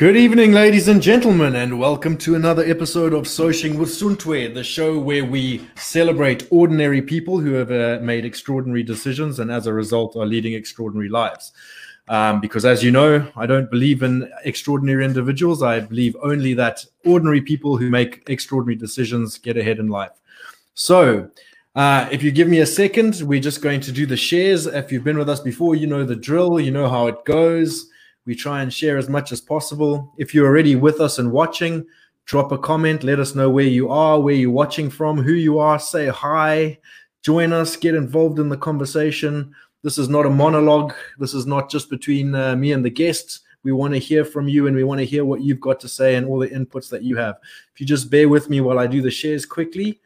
Good evening, ladies and gentlemen, and welcome to another episode of Soching with Suntwe, the show where we celebrate ordinary people who have uh, made extraordinary decisions and as a result are leading extraordinary lives. Um, because as you know, I don't believe in extraordinary individuals. I believe only that ordinary people who make extraordinary decisions get ahead in life. So, uh, if you give me a second, we're just going to do the shares. If you've been with us before, you know the drill, you know how it goes. We try and share as much as possible. If you're already with us and watching, drop a comment. Let us know where you are, where you're watching from, who you are. Say hi. Join us. Get involved in the conversation. This is not a monologue. This is not just between uh, me and the guests. We want to hear from you and we want to hear what you've got to say and all the inputs that you have. If you just bear with me while I do the shares quickly,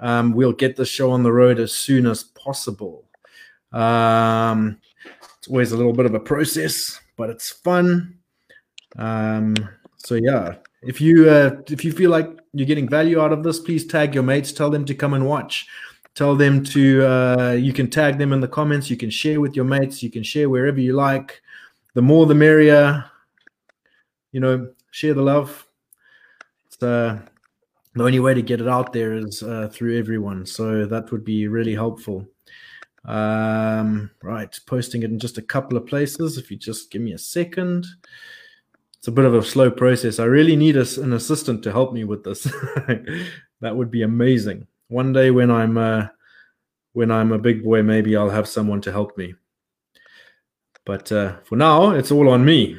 um, we'll get the show on the road as soon as possible. Um, it's always a little bit of a process but it's fun. Um, so yeah, if you uh, if you feel like you're getting value out of this, please tag your mates. Tell them to come and watch. Tell them to. Uh, you can tag them in the comments. You can share with your mates. You can share wherever you like. The more, the merrier. You know, share the love. It's uh, the only way to get it out there is uh, through everyone. So that would be really helpful. Um, right, posting it in just a couple of places. If you just give me a second. It's a bit of a slow process. I really need a, an assistant to help me with this. that would be amazing. One day when I'm uh, when I'm a big boy, maybe I'll have someone to help me. But uh, for now, it's all on me.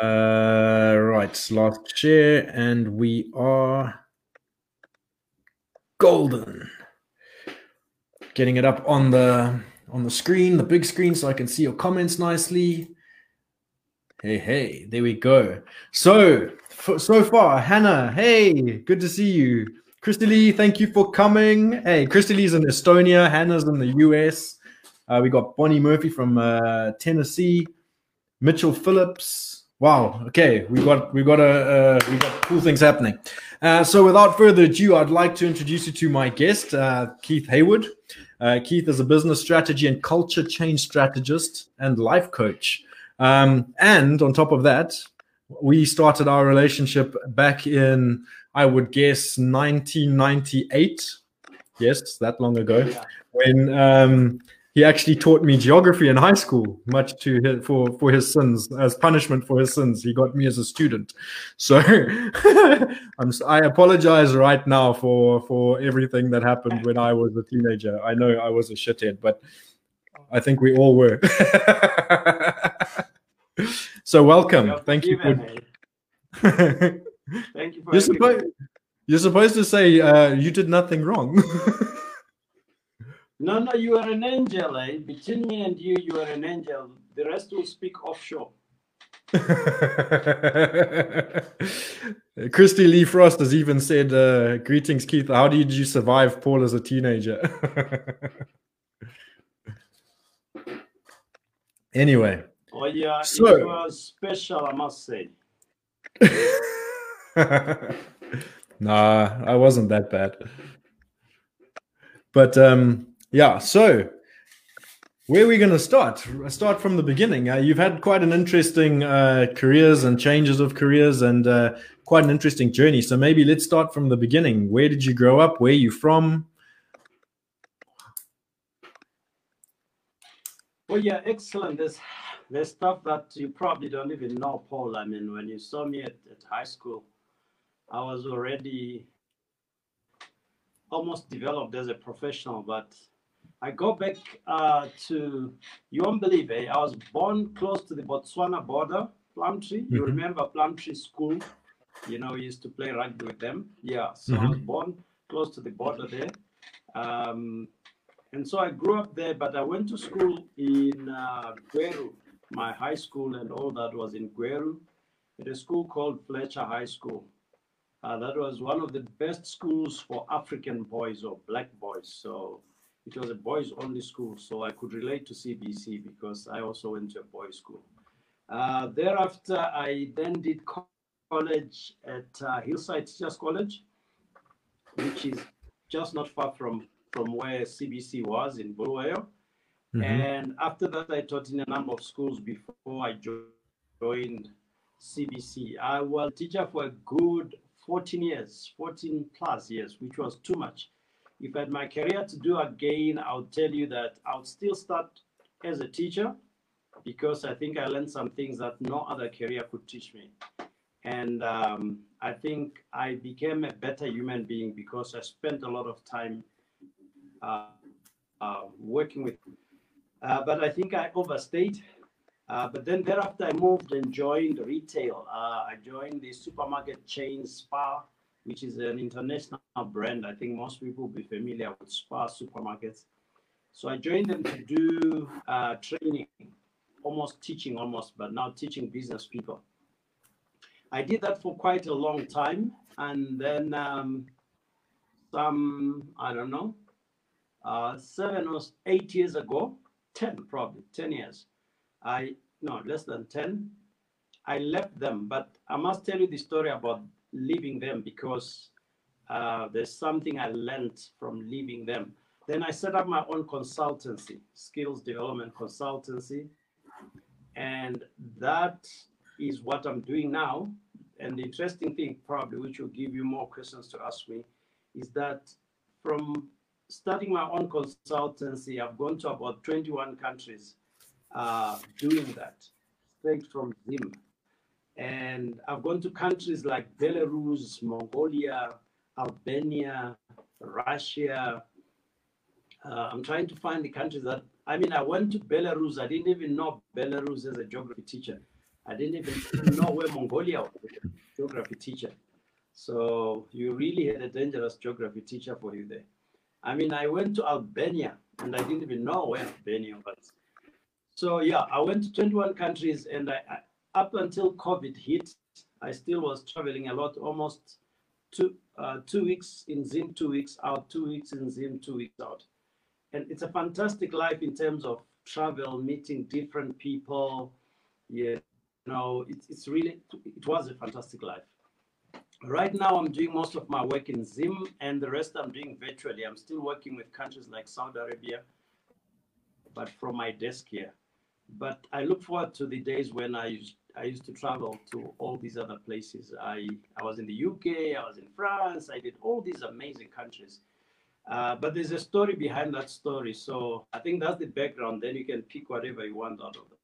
Uh, right, last share, and we are golden getting it up on the on the screen, the big screen, so I can see your comments nicely. Hey, hey, there we go. So, so far, Hannah, hey, good to see you. Christy Lee, thank you for coming. Hey, Christy Lee's in Estonia, Hannah's in the US. Uh, we got Bonnie Murphy from uh, Tennessee, Mitchell Phillips. Wow. Okay, we got we got a uh, we got cool things happening. Uh, so, without further ado, I'd like to introduce you to my guest, uh, Keith Haywood. Uh, Keith is a business strategy and culture change strategist and life coach. Um, and on top of that, we started our relationship back in, I would guess, 1998. Yes, that long ago, yeah. when um, he actually taught me geography in high school, much to his, for for his sins as punishment for his sins. He got me as a student, so I'm I apologize right now for for everything that happened when I was a teenager. I know I was a shithead, but I think we all were. so welcome. Thank you. For... Thank you. For you're, supposed, you're supposed to say uh, you did nothing wrong. No, no, you are an angel. Eh? Between me and you, you are an angel. The rest will speak offshore. Christy Lee Frost has even said, uh, Greetings, Keith. How did you survive Paul as a teenager? anyway. Oh, yeah. So, it was special, I must say. nah, I wasn't that bad. But um, yeah. So, where are we going to start? Start from the beginning. Uh, you've had quite an interesting uh, careers and changes of careers, and uh, quite an interesting journey. So maybe let's start from the beginning. Where did you grow up? Where are you from? Well, yeah, excellent. There's there's stuff that you probably don't even know, Paul. I mean, when you saw me at, at high school, I was already almost developed as a professional, but I go back uh, to, you won't believe it? I was born close to the Botswana border, Plumtree. Mm-hmm. You remember Plumtree School? You know, we used to play rugby with them. Yeah, so mm-hmm. I was born close to the border there. Um, and so I grew up there, but I went to school in uh, Gweru. My high school and all that was in Gweru at a school called Fletcher High School. Uh, that was one of the best schools for African boys or black boys. So it was a boys only school, so I could relate to CBC because I also went to a boys school. Uh, thereafter, I then did college at uh, Hillside Teachers College, which is just not far from, from where CBC was in Bulawayo. Mm-hmm. And after that, I taught in a number of schools before I joined CBC. I was a teacher for a good 14 years, 14 plus years, which was too much. If I had my career to do again, I'll tell you that I would still start as a teacher because I think I learned some things that no other career could teach me. And um, I think I became a better human being because I spent a lot of time uh, uh, working with. Uh, but I think I overstayed. Uh, but then thereafter, I moved and joined retail. Uh, I joined the supermarket chain Spar, which is an international brand. I think most people will be familiar with Spar supermarkets. So I joined them to do uh, training, almost teaching, almost, but now teaching business people. I did that for quite a long time. And then um, some, I don't know, uh, seven or eight years ago, 10 probably, 10 years, I, no, less than 10, I left them. But I must tell you the story about leaving them because uh, there's something I learned from leaving them. Then I set up my own consultancy, skills development consultancy. And that is what I'm doing now. And the interesting thing, probably, which will give you more questions to ask me, is that from starting my own consultancy, I've gone to about 21 countries uh, doing that, straight from Zim. And I've gone to countries like Belarus, Mongolia, Albania, Russia. Uh, I'm trying to find the countries that, I mean, I went to Belarus. I didn't even know Belarus as a geography teacher. I didn't even know where Mongolia was, geography teacher. So you really had a dangerous geography teacher for you there. I mean, I went to Albania and I didn't even know where Albania was. So yeah, I went to 21 countries and I, I up until COVID hit, I still was traveling a lot, almost two uh, two weeks in Zim, two weeks out, two weeks in Zim, two weeks out. And it's a fantastic life in terms of travel, meeting different people. Yeah, you know, it, it's really, it was a fantastic life. Right now, I'm doing most of my work in Zim, and the rest I'm doing virtually. I'm still working with countries like Saudi Arabia, but from my desk here. But I look forward to the days when I I used to travel to all these other places. I I was in the UK, I was in France, I did all these amazing countries. Uh, but there's a story behind that story, so I think that's the background. Then you can pick whatever you want out of it.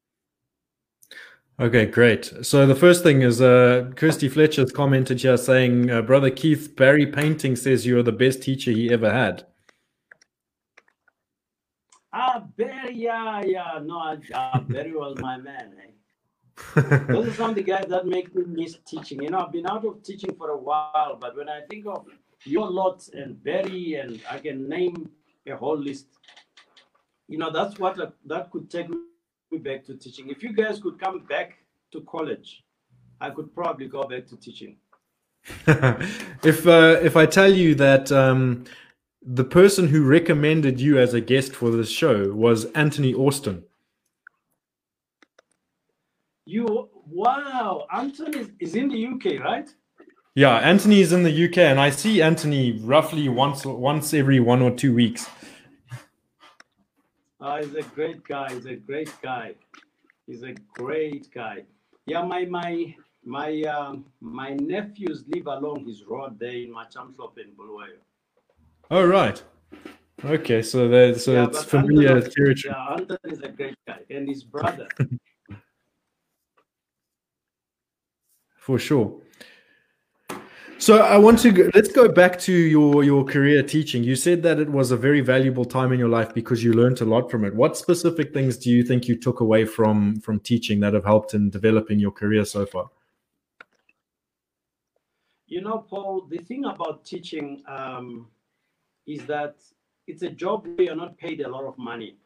Okay, great. So the first thing is uh, Kirsty Fletcher's commented here saying, uh, Brother Keith, Barry Painting says you're the best teacher he ever had. Ah, Barry, yeah, yeah. No, uh, Barry was my man. Eh? Those are some of the guys that make me miss teaching. You know, I've been out of teaching for a while, but when I think of your lot and Barry, and I can name a whole list, you know, that's what uh, that could take me back to teaching. If you guys could come back to college, I could probably go back to teaching. if uh, if I tell you that um, the person who recommended you as a guest for this show was Anthony Austin. You wow, Anthony is, is in the UK, right? Yeah, Anthony is in the UK, and I see Anthony roughly once once every one or two weeks. Oh, he's a great guy. He's a great guy. He's a great guy. Yeah, my my my um, my nephews live along his road there in Matsheumhlope in Bulawayo. Oh right. Okay, so there's so yeah, it's familiar territory. Yeah, Anthony is a great guy, and his brother. For sure. So I want to go, let's go back to your your career teaching. You said that it was a very valuable time in your life because you learned a lot from it. What specific things do you think you took away from from teaching that have helped in developing your career so far? You know, Paul, the thing about teaching um, is that it's a job where you're not paid a lot of money.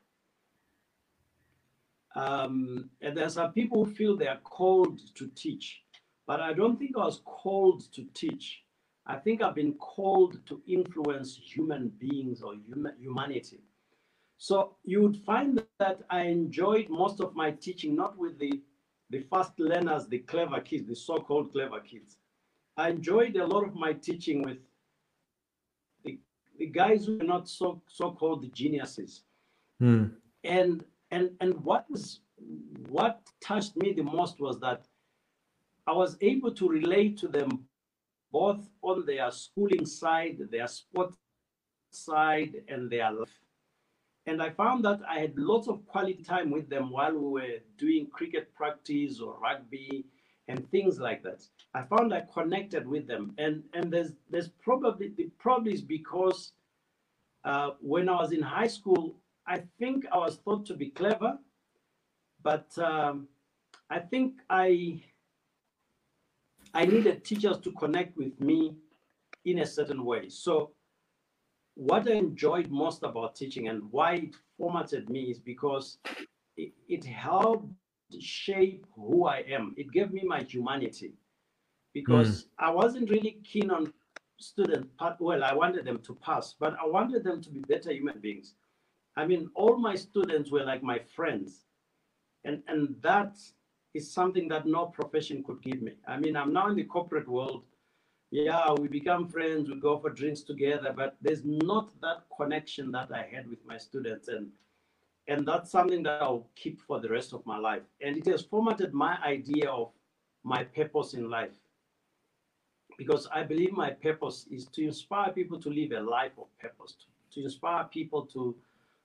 Um, and there are some people who feel they are called to teach but I don't think I was called to teach. I think I've been called to influence human beings or human, humanity. So you would find that I enjoyed most of my teaching not with the, the fast learners, the clever kids, the so-called clever kids. I enjoyed a lot of my teaching with the, the guys who are not so so-called geniuses. Hmm. And and and what was what touched me the most was that I was able to relate to them both on their schooling side, their sport side, and their life. And I found that I had lots of quality time with them while we were doing cricket practice or rugby and things like that. I found I connected with them, and and there's there's probably the probably is because uh, when I was in high school, I think I was thought to be clever, but um, I think I I needed teachers to connect with me in a certain way. So what I enjoyed most about teaching and why it formatted me is because it, it helped shape who I am. It gave me my humanity because mm. I wasn't really keen on students. Well, I wanted them to pass, but I wanted them to be better human beings. I mean, all my students were like my friends, and and that is something that no profession could give me. I mean, I'm now in the corporate world. Yeah, we become friends, we go for drinks together, but there's not that connection that I had with my students. And and that's something that I'll keep for the rest of my life. And it has formatted my idea of my purpose in life. Because I believe my purpose is to inspire people to live a life of purpose, to, to inspire people to,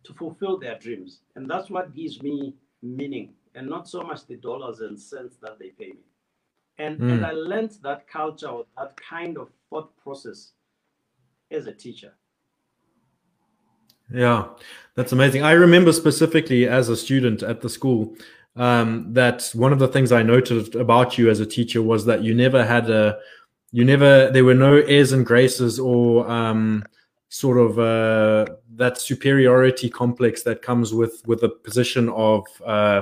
to fulfill their dreams. And that's what gives me meaning and not so much the dollars and cents that they pay me. And, mm. and I learned that culture or that kind of thought process as a teacher. Yeah, that's amazing. I remember specifically as a student at the school um, that one of the things I noted about you as a teacher was that you never had a, you never, there were no airs and graces or um, sort of uh, that superiority complex that comes with with a position of uh,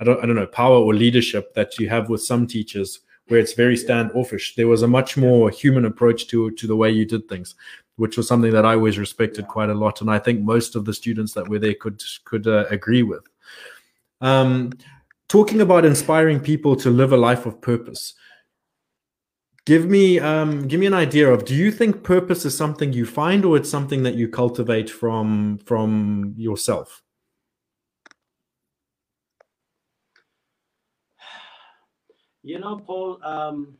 I don't I don't know power or leadership that you have with some teachers where it's very standoffish. There was a much more human approach to to the way you did things, which was something that I always respected quite a lot, and I think most of the students that were there could could uh, agree with. Um, talking about inspiring people to live a life of purpose. Give me um, give me an idea of do you think purpose is something you find or it's something that you cultivate from from yourself? You know, Paul, um,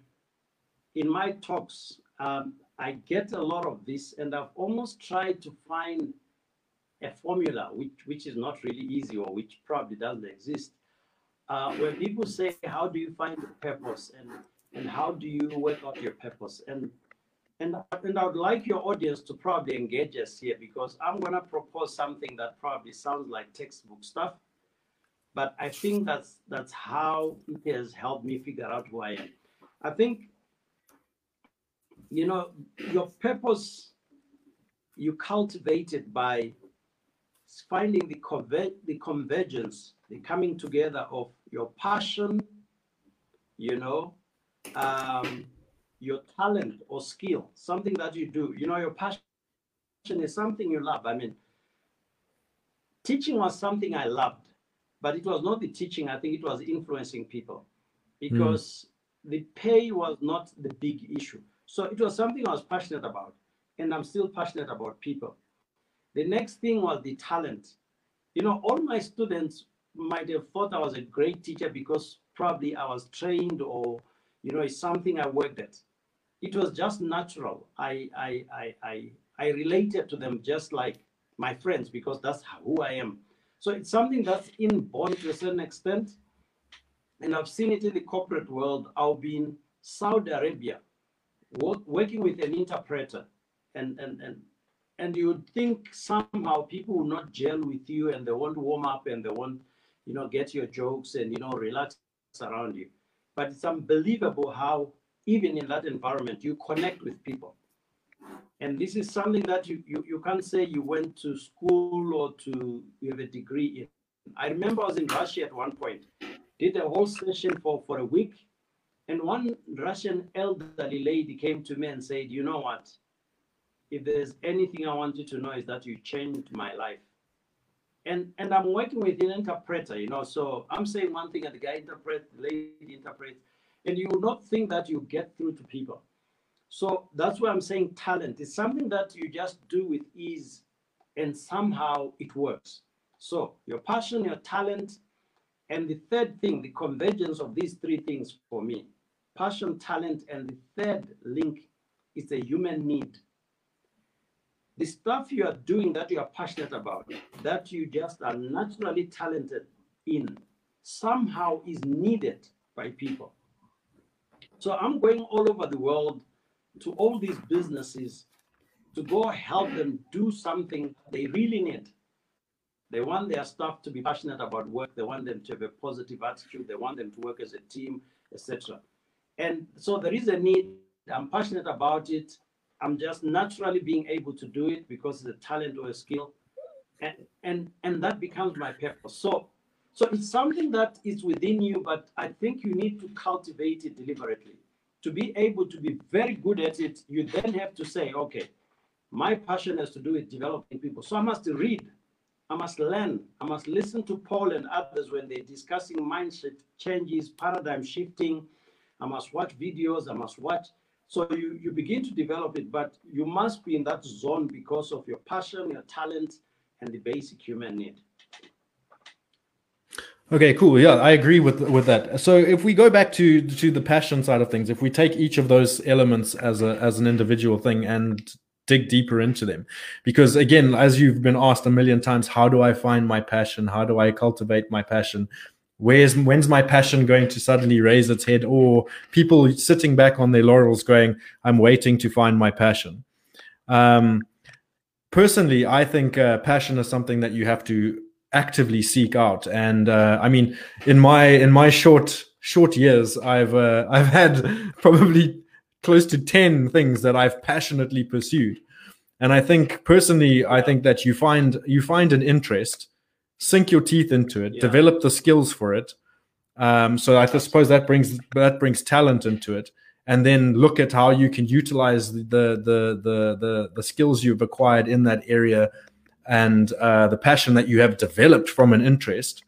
in my talks, um, I get a lot of this, and I've almost tried to find a formula, which, which is not really easy or which probably doesn't exist. Uh, where people say, How do you find your purpose? And, and how do you work out your purpose? And and, and I would like your audience to probably engage us here because I'm going to propose something that probably sounds like textbook stuff but I think that's that's how it has helped me figure out who I am. I think you know your purpose you cultivate it by finding the conver- the convergence, the coming together of your passion, you know, um, your talent or skill, something that you do. You know, your passion is something you love. I mean, teaching was something I loved but it was not the teaching. I think it was influencing people because mm. the pay was not the big issue. So it was something I was passionate about, and I'm still passionate about people. The next thing was the talent. You know, all my students might have thought I was a great teacher because probably I was trained or, you know, it's something I worked at. It was just natural. I, I, I, I, I related to them just like my friends because that's who I am. So it's something that's inborn to a certain extent. And I've seen it in the corporate world. I'll be in Saudi Arabia work, working with an interpreter. And, and, and, and you would think somehow people will not gel with you and they won't warm up and they won't, you know, get your jokes and, you know, relax around you. But it's unbelievable how even in that environment, you connect with people. And this is something that you, you, you can't say you went to school or to you have a degree in. I remember I was in Russia at one point, did a whole session for, for a week. And one Russian elderly lady came to me and said, You know what? If there's anything I want you to know, is that you changed my life. And and I'm working with an interpreter, you know. So I'm saying one thing and the guy interprets, the lady interprets, and you will not think that you get through to people. So that's why I'm saying talent is something that you just do with ease and somehow it works. So your passion, your talent, And the third thing, the convergence of these three things for me passion, talent, and the third link is a human need. The stuff you are doing that you are passionate about, that you just are naturally talented in, somehow is needed by people. So I'm going all over the world to all these businesses to go help them do something they really need. They want their staff to be passionate about work. They want them to have a positive attitude. They want them to work as a team, etc. And so there is a need. I'm passionate about it. I'm just naturally being able to do it because it's a talent or a skill. And, and, and that becomes my purpose. So, so it's something that is within you, but I think you need to cultivate it deliberately. To be able to be very good at it, you then have to say, okay, my passion has to do with developing people. So I must read, I must learn, I must listen to Paul and others when they're discussing mindset changes, paradigm shifting. I must watch videos, I must watch. So you, you begin to develop it, but you must be in that zone because of your passion, your talent, and the basic human need. Okay, cool. Yeah, I agree with with that. So if we go back to to the passion side of things, if we take each of those elements as a as an individual thing and dig deeper into them, because again, as you've been asked a million times, how do I find my passion? How do I cultivate my passion? Where's when's my passion going to suddenly raise its head? Or people sitting back on their laurels, going, "I'm waiting to find my passion." Um, personally, I think uh, passion is something that you have to actively seek out. And uh, I mean, in my in my short short years, I've uh, I've had probably close to ten things that I've passionately pursued. And I think personally, I think that you find you find an interest, sink your teeth into it, yeah. develop the skills for it. Um, so I suppose that brings that brings talent into it, and then look at how you can utilize the the the the, the skills you've acquired in that area and uh, the passion that you have developed from an interest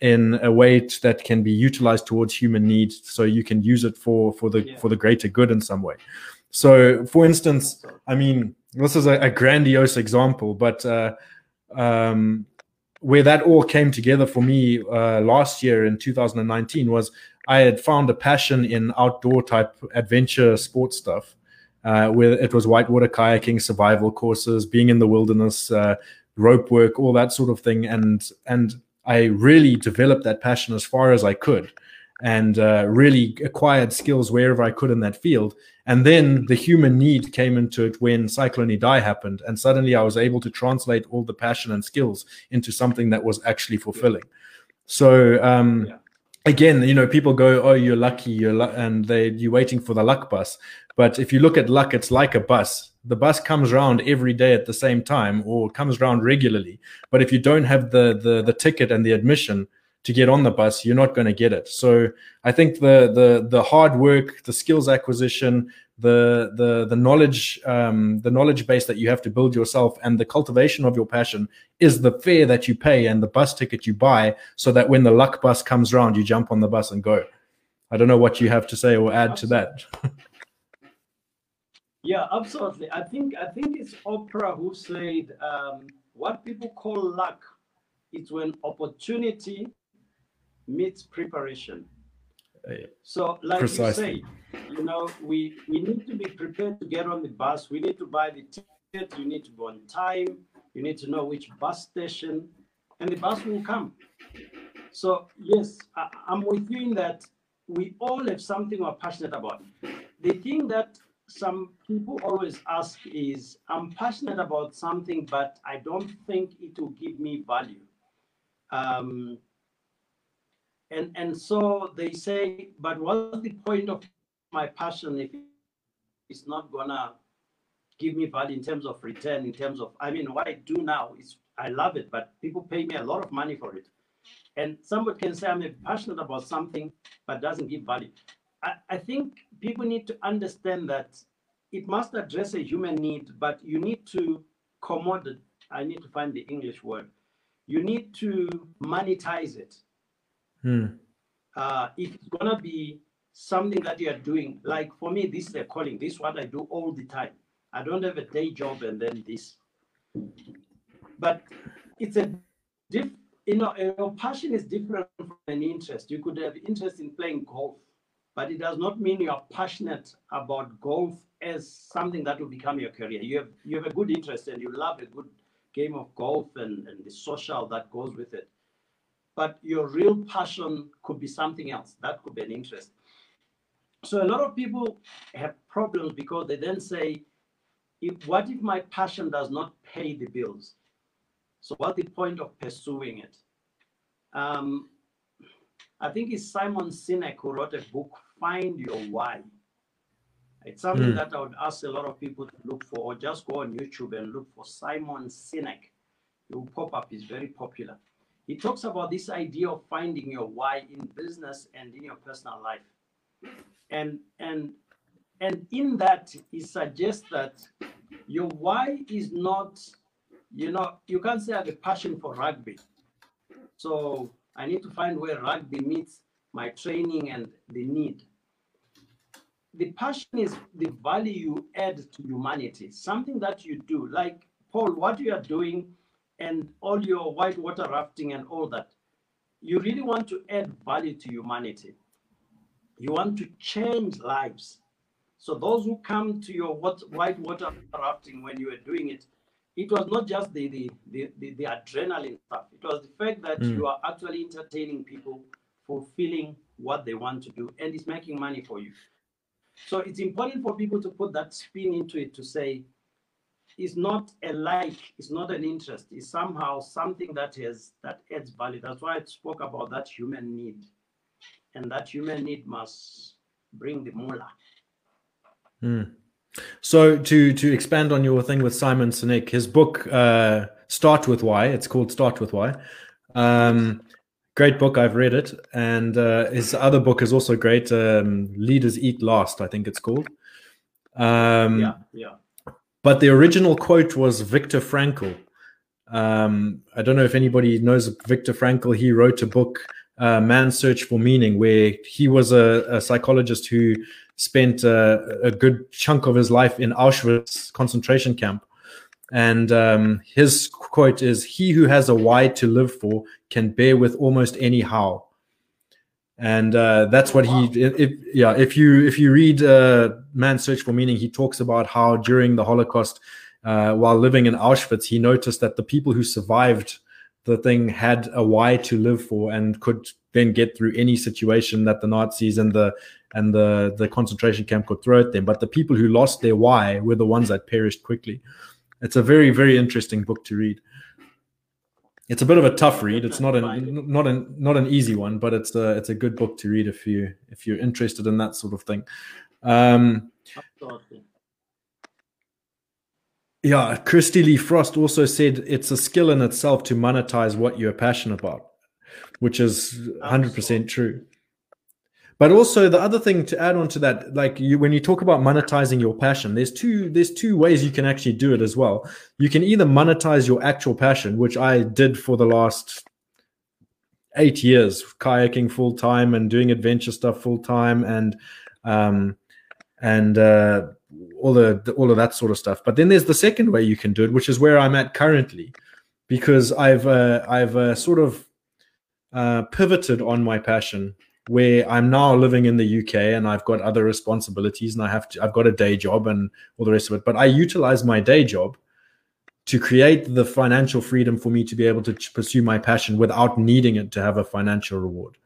in a way that can be utilized towards human needs so you can use it for for the yeah. for the greater good in some way so for instance i mean this is a, a grandiose example but uh, um, where that all came together for me uh, last year in 2019 was i had found a passion in outdoor type adventure sports stuff uh, where it was whitewater kayaking, survival courses, being in the wilderness, uh, rope work, all that sort of thing, and and I really developed that passion as far as I could, and uh, really acquired skills wherever I could in that field. And then the human need came into it when Cyclone Idai happened, and suddenly I was able to translate all the passion and skills into something that was actually fulfilling. So. Um, yeah again, you know, people go, "Oh, you're lucky," you're lu-, and they you're waiting for the luck bus. But if you look at luck, it's like a bus. The bus comes around every day at the same time, or comes around regularly. But if you don't have the the the ticket and the admission to get on the bus, you're not going to get it. So I think the the the hard work, the skills acquisition, the the the knowledge um, the knowledge base that you have to build yourself and the cultivation of your passion is the fare that you pay and the bus ticket you buy so that when the luck bus comes around you jump on the bus and go i don't know what you have to say or add to that yeah absolutely i think i think it's oprah who said um, what people call luck is when opportunity meets preparation so, like Precisely. you say, you know, we we need to be prepared to get on the bus. We need to buy the ticket. You need to go on time. You need to know which bus station, and the bus will come. So, yes, I, I'm with you in that we all have something we're passionate about. The thing that some people always ask is, I'm passionate about something, but I don't think it will give me value. Um, and and so they say, but what's the point of my passion if it's not gonna give me value in terms of return, in terms of I mean what I do now is I love it, but people pay me a lot of money for it. And somebody can say I'm passionate about something but doesn't give value. I, I think people need to understand that it must address a human need, but you need to commodity. I need to find the English word. You need to monetize it Hmm. Uh, it's gonna be something that you are doing. Like for me, this is a calling. This is what I do all the time. I don't have a day job and then this. But it's a diff. you know, your passion is different from an interest. You could have interest in playing golf, but it does not mean you are passionate about golf as something that will become your career. You have you have a good interest and you love a good game of golf and, and the social that goes with it. But your real passion could be something else. That could be an interest. So a lot of people have problems because they then say, if, what if my passion does not pay the bills? So what's the point of pursuing it? Um, I think it's Simon Sinek who wrote a book, Find Your Why. It's something mm. that I would ask a lot of people to look for, or just go on YouTube and look for Simon Sinek. It will pop up, he's very popular. He talks about this idea of finding your why in business and in your personal life. And and and in that he suggests that your why is not, you know, you can't say I have a passion for rugby. So I need to find where rugby meets my training and the need. The passion is the value you add to humanity, something that you do. Like Paul, what you are doing and all your white water rafting and all that, you really want to add value to humanity. You want to change lives. So those who come to your white water rafting when you were doing it, it was not just the the, the, the, the adrenaline stuff. It was the fact that mm. you are actually entertaining people, fulfilling what they want to do, and is making money for you. So it's important for people to put that spin into it to say, it's not a like, it's not an interest, it's somehow something that has that adds value. That's why I spoke about that human need. And that human need must bring the moolah. Mm. So to to expand on your thing with Simon Sinek, his book uh, "Start with Why." It's called "Start with Why." Um, great book. I've read it, and uh, his other book is also great. Um, "Leaders Eat Last," I think it's called. Um, yeah, yeah. But the original quote was Viktor Frankl. Um, I don't know if anybody knows Viktor Frankl. He wrote a book, uh, "Man's Search for Meaning," where he was a, a psychologist who spent a, a, good chunk of his life in Auschwitz concentration camp. And um, his quote is He who has a why to live for can bear with almost any how. And uh, that's what he, if, yeah, if you if you read uh, Man's Search for Meaning, he talks about how during the Holocaust, uh, while living in Auschwitz, he noticed that the people who survived the thing had a why to live for and could then get through any situation that the Nazis and the and the the concentration camp could throw at them. But the people who lost their why were the ones that perished quickly. It's a very very interesting book to read. It's a bit of a tough read. It's not an not an not an easy one, but it's a it's a good book to read if you if you're interested in that sort of thing. Um, yeah, Christy Lee Frost also said it's a skill in itself to monetize what you're passionate about, which is 100% true. But also the other thing to add on to that, like you, when you talk about monetizing your passion, there's two there's two ways you can actually do it as well. You can either monetize your actual passion, which I did for the last eight years, kayaking full time and doing adventure stuff full time, and um, and uh, all the all of that sort of stuff. But then there's the second way you can do it, which is where I'm at currently, because I've uh, I've uh, sort of uh, pivoted on my passion where I'm now living in the UK and I've got other responsibilities and I have to, I've got a day job and all the rest of it. But I utilize my day job to create the financial freedom for me to be able to pursue my passion without needing it to have a financial reward.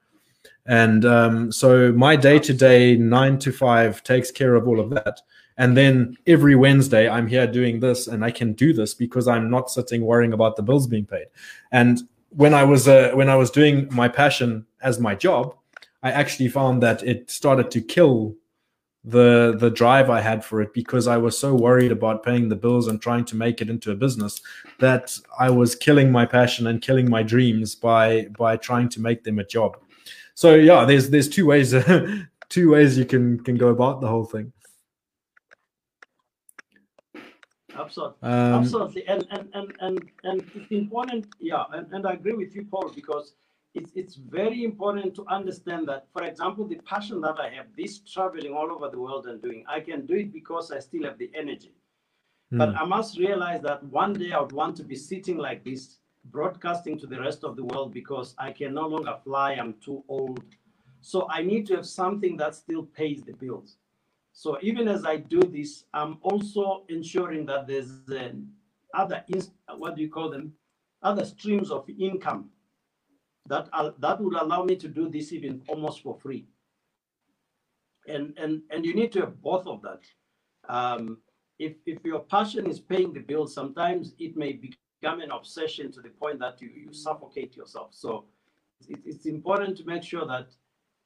And um, so my day to day nine to five takes care of all of that. And then every Wednesday, I'm here doing this, and I can do this because I'm not sitting worrying about the bills being paid. And when I was uh, when I was doing my passion as my job, I actually found that it started to kill the the drive I had for it because I was so worried about paying the bills and trying to make it into a business that I was killing my passion and killing my dreams by by trying to make them a job. So yeah, there's there's two ways two ways you can can go about the whole thing. Absolutely, um, absolutely, and and and and and it's important. Yeah, and, and I agree with you, Paul, because it's, it's very important to understand that, for example, the passion that I have, this traveling all over the world and doing, I can do it because I still have the energy. Mm. But I must realize that one day I would want to be sitting like this, broadcasting to the rest of the world because I can no longer fly. I'm too old. So I need to have something that still pays the bills. So even as I do this, I'm also ensuring that there's uh, other, what do you call them? Other streams of income that, uh, that would allow me to do this even almost for free. And, and, and you need to have both of that. Um, if, if your passion is paying the bills, sometimes it may become an obsession to the point that you, you suffocate yourself. So it, it's important to make sure that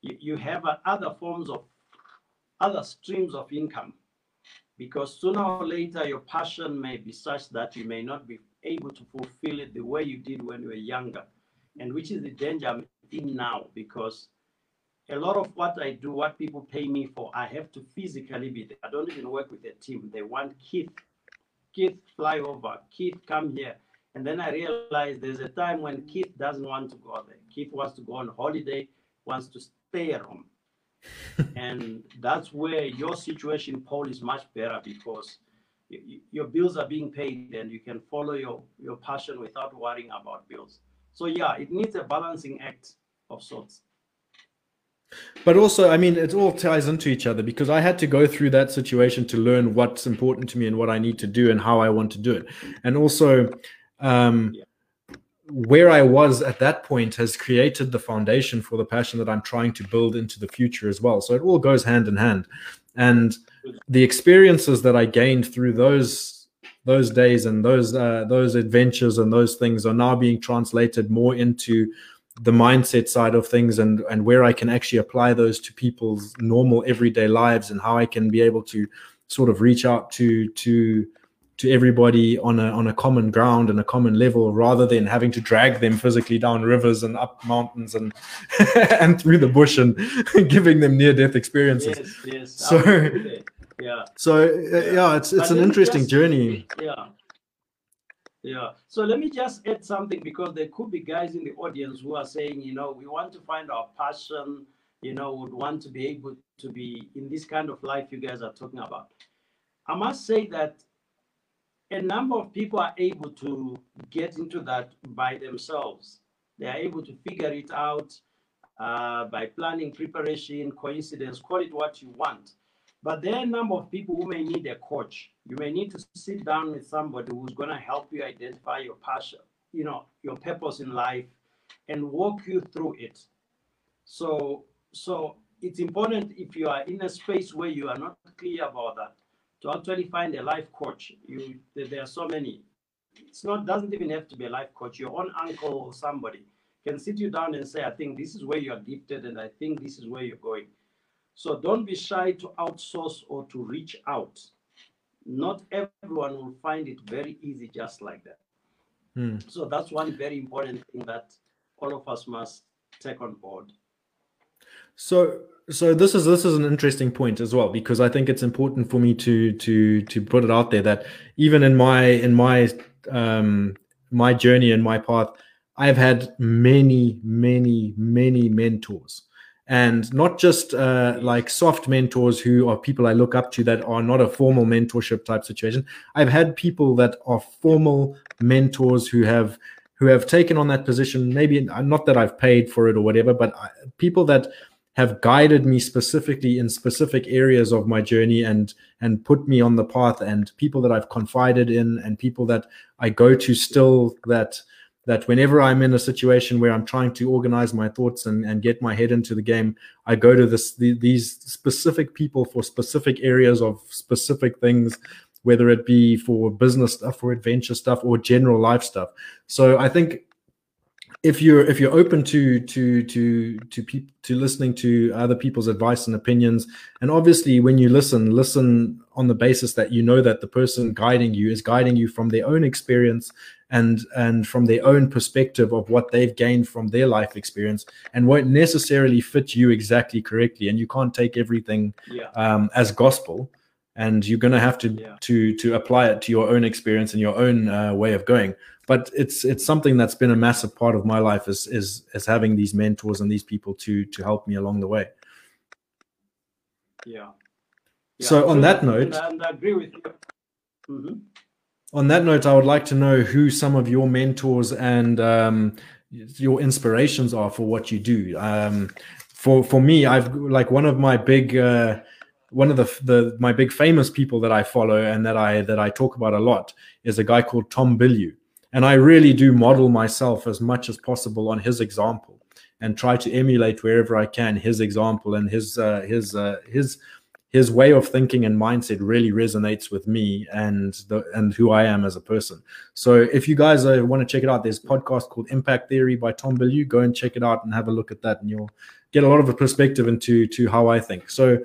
you, you have other forms of other streams of income because sooner or later your passion may be such that you may not be able to fulfill it the way you did when you were younger and which is the danger i'm in now because a lot of what i do what people pay me for i have to physically be there. I don't even work with a team. They want keith. Keith fly over. Keith come here. And then i realize there's a time when keith doesn't want to go there. Keith wants to go on holiday wants to stay at home. And that's where your situation, Paul, is much better because your bills are being paid and you can follow your, your passion without worrying about bills. So, yeah, it needs a balancing act of sorts. But also, I mean, it all ties into each other because I had to go through that situation to learn what's important to me and what I need to do and how I want to do it. And also, um, yeah where I was at that point has created the foundation for the passion that I'm trying to build into the future as well. So it all goes hand in hand. And the experiences that I gained through those those days and those uh, those adventures and those things are now being translated more into the mindset side of things and and where I can actually apply those to people's normal everyday lives and how I can be able to sort of reach out to to to everybody on a on a common ground and a common level rather than having to drag them physically down rivers and up mountains and and through the bush and giving them near death experiences. Yes, yes, so yeah so uh, yeah. yeah. it's it's but an interesting just, journey yeah yeah so let me just add something because there could be guys in the audience who are saying you know we want to find our passion you know would want to be able to be in this kind of life you guys are talking about i must say that a number of people are able to get into that by themselves. They are able to figure it out uh, by planning, preparation, coincidence, call it what you want. But there are a number of people who may need a coach. You may need to sit down with somebody who's going to help you identify your passion, you know, your purpose in life and walk you through it. So, so it's important if you are in a space where you are not clear about that, to actually find a life coach. You there are so many. It's not doesn't even have to be a life coach. Your own uncle or somebody can sit you down and say, I think this is where you are gifted and I think this is where you're going. So don't be shy to outsource or to reach out. Not everyone will find it very easy just like that. Hmm. So that's one very important thing that all of us must take on board. So so this is this is an interesting point as well because I think it's important for me to to to put it out there that even in my in my um my journey and my path I've had many many many mentors and not just uh, like soft mentors who are people I look up to that are not a formal mentorship type situation. I've had people that are formal mentors who have who have taken on that position. Maybe not that I've paid for it or whatever, but uh, people that have guided me specifically in specific areas of my journey and and put me on the path and people that I've confided in and people that I go to still that that whenever I'm in a situation where I'm trying to organize my thoughts and, and get my head into the game, I go to this the, these specific people for specific areas of specific things, whether it be for business stuff or adventure stuff or general life stuff. So I think if you're if you're open to to to to people to listening to other people's advice and opinions and obviously when you listen listen on the basis that you know that the person guiding you is guiding you from their own experience and and from their own perspective of what they've gained from their life experience and won't necessarily fit you exactly correctly and you can't take everything yeah. um, as gospel and you're going to have to yeah. to to apply it to your own experience and your own uh, way of going but it's it's something that's been a massive part of my life is is is having these mentors and these people to to help me along the way yeah, yeah. so on that note and, i agree with you mm-hmm. on that note, I would like to know who some of your mentors and um, your inspirations are for what you do. Um, for for me, I've like one of my big uh, one of the the my big famous people that I follow and that I that I talk about a lot is a guy called Tom Bilyeu, and I really do model myself as much as possible on his example and try to emulate wherever I can his example and his uh, his uh, his his way of thinking and mindset really resonates with me and the and who I am as a person. So if you guys uh, want to check it out, there's a podcast called Impact Theory by Tom Bilyeu. Go and check it out and have a look at that, and you'll get a lot of a perspective into to how I think. So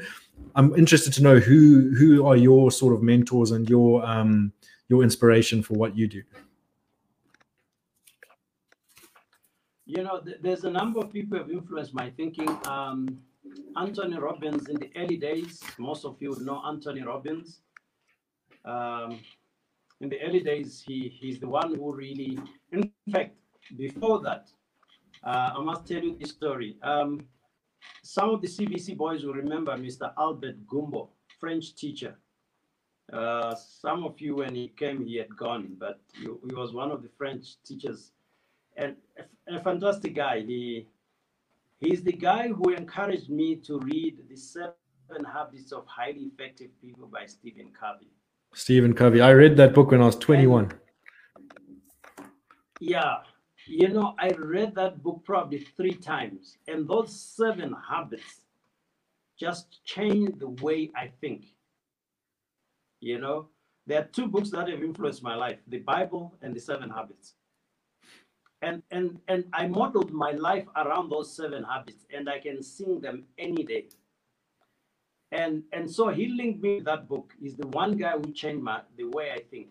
I'm interested to know who who are your sort of mentors and your um your inspiration for what you do. You know, th- there's a number of people who have influenced my thinking. Um, Anthony Robbins in the early days, most of you know Anthony Robbins. Um, in the early days, he, he's the one who really, in fact, before that, uh, I must tell you this story. Um, some of the CBC boys will remember Mr. Albert Gumbo, French teacher. Uh, some of you, when he came, he had gone, but he, he was one of the French teachers and a, a fantastic guy. He He's the guy who encouraged me to read The Seven Habits of Highly Effective People by Stephen Covey. Stephen Covey. I read that book when I was 21. And, yeah. You know, I read that book probably three times, and those seven habits just changed the way I think. You know, there are two books that have influenced my life the Bible and the Seven Habits. And and and i modeled my life around those seven habits and i can sing them any day. And and so he linked me with that book. He's the one guy who changed my the way i think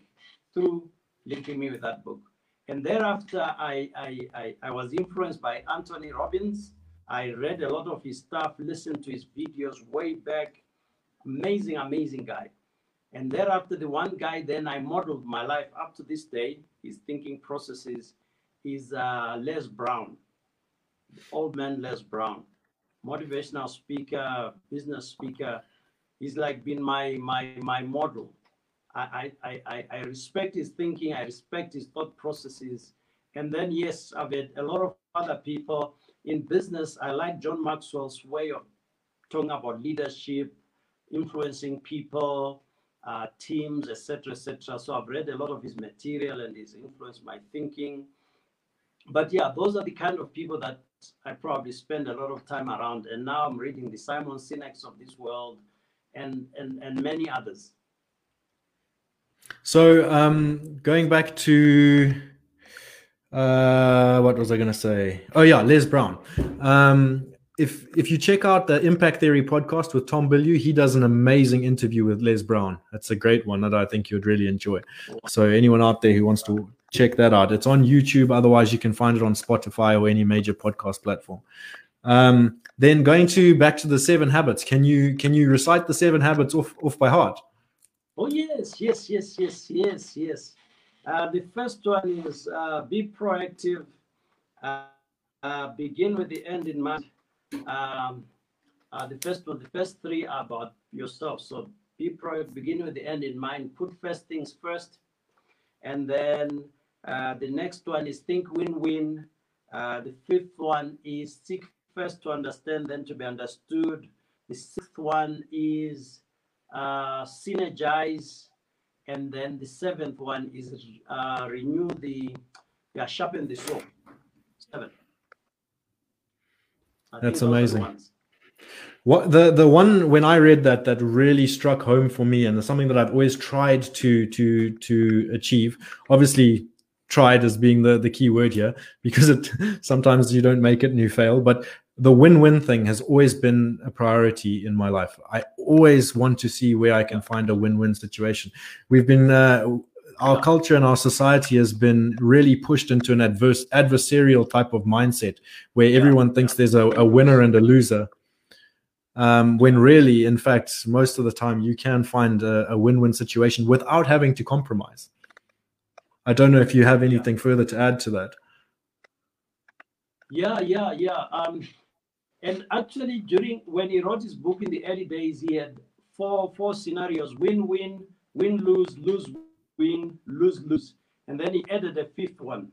through linking me with that book and thereafter i i i, I was influenced by anthony robbins i read a lot of his stuff listened to his videos way back amazing amazing guy and thereafter the one guy then i modeled my life up to this day his thinking processes is uh, Les Brown, old man Les Brown, motivational speaker, business speaker. He's like been my my my model. I, I, I, respect his thinking. I respect his thought processes. And then, yes, I've had a lot of other people in business. I like John Maxwell's way of talking about leadership, influencing people, uh, teams, etc., etc. So I've read a lot of his material and he's influenced my thinking but yeah, those are the kind of people that I probably spend a lot of time around. And now I'm reading the Simon Sinek's of this world and and and many others. So um going back to uh what was I gonna say? Oh yeah, Les Brown. Um if if you check out the Impact Theory podcast with Tom Bilyeu, he does an amazing interview with Les Brown. That's a great one that I think you'd really enjoy. So anyone out there who wants to check that out. It's on YouTube. Otherwise, you can find it on Spotify or any major podcast platform. Um, then going to back to the seven habits. Can you can you recite the seven habits off off by heart? Oh yes, yes, yes, yes, yes, yes. Uh, the first one is uh, be proactive. Uh, uh begin with the end in mind. Um, uh, the first one, the first three are about yourself. So be proactive. Begin with the end in mind. Put first things first, and then uh, the next one is think win-win. Uh, the fifth one is seek first to understand, then to be understood. The sixth one is uh, synergize. And then the seventh one is uh, renew the, yeah, sharpen the sword. Seven. I That's amazing. What the the one when I read that that really struck home for me, and it's something that I've always tried to to to achieve. Obviously, tried as being the, the key word here because it sometimes you don't make it and you fail but the win-win thing has always been a priority in my life. I always want to see where i can find a win-win situation. We've been uh, our culture and our society has been really pushed into an adverse adversarial type of mindset where everyone thinks there's a, a winner and a loser um, when really in fact most of the time you can find a, a win-win situation without having to compromise. I don't know if you have anything further to add to that. Yeah, yeah, yeah. Um, and actually, during when he wrote his book in the early days, he had four four scenarios: win, win, win, lose, lose, win, lose, lose. And then he added a fifth one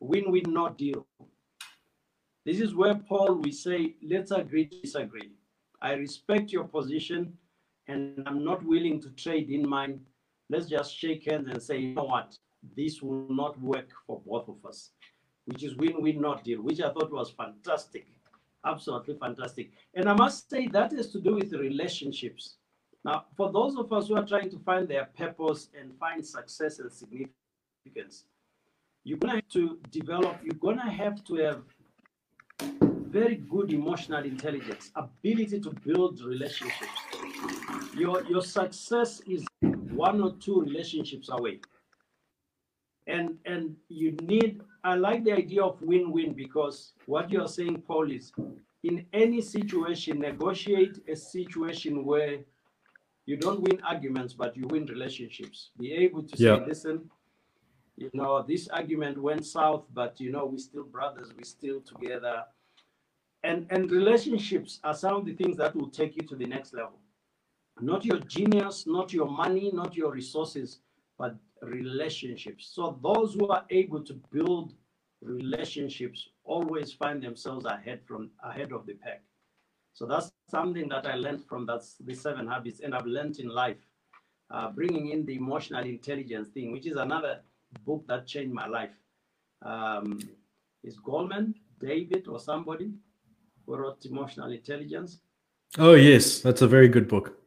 win win, not deal. This is where Paul we say, let's agree to disagree. I respect your position and I'm not willing to trade in mine. Let's just shake hands and say, you know what? This will not work for both of us, which is win win, not deal, which I thought was fantastic. Absolutely fantastic. And I must say that has to do with relationships. Now, for those of us who are trying to find their purpose and find success and significance, you're going to have to develop, you're going to have to have very good emotional intelligence, ability to build relationships. Your, your success is one or two relationships away. And, and you need, I like the idea of win win because what you're saying, Paul, is in any situation, negotiate a situation where you don't win arguments, but you win relationships. Be able to say, listen, you know, this argument went south, but you know, we're still brothers, we're still together. And and relationships are some of the things that will take you to the next level. Not your genius, not your money, not your resources, but relationships. So those who are able to build relationships always find themselves ahead from ahead of the pack. So that's something that I learned from that the seven habits, and I've learned in life, uh, bringing in the emotional intelligence thing, which is another book that changed my life. Um, is Goleman, David, or somebody who wrote Emotional Intelligence? Oh yes, that's a very good book.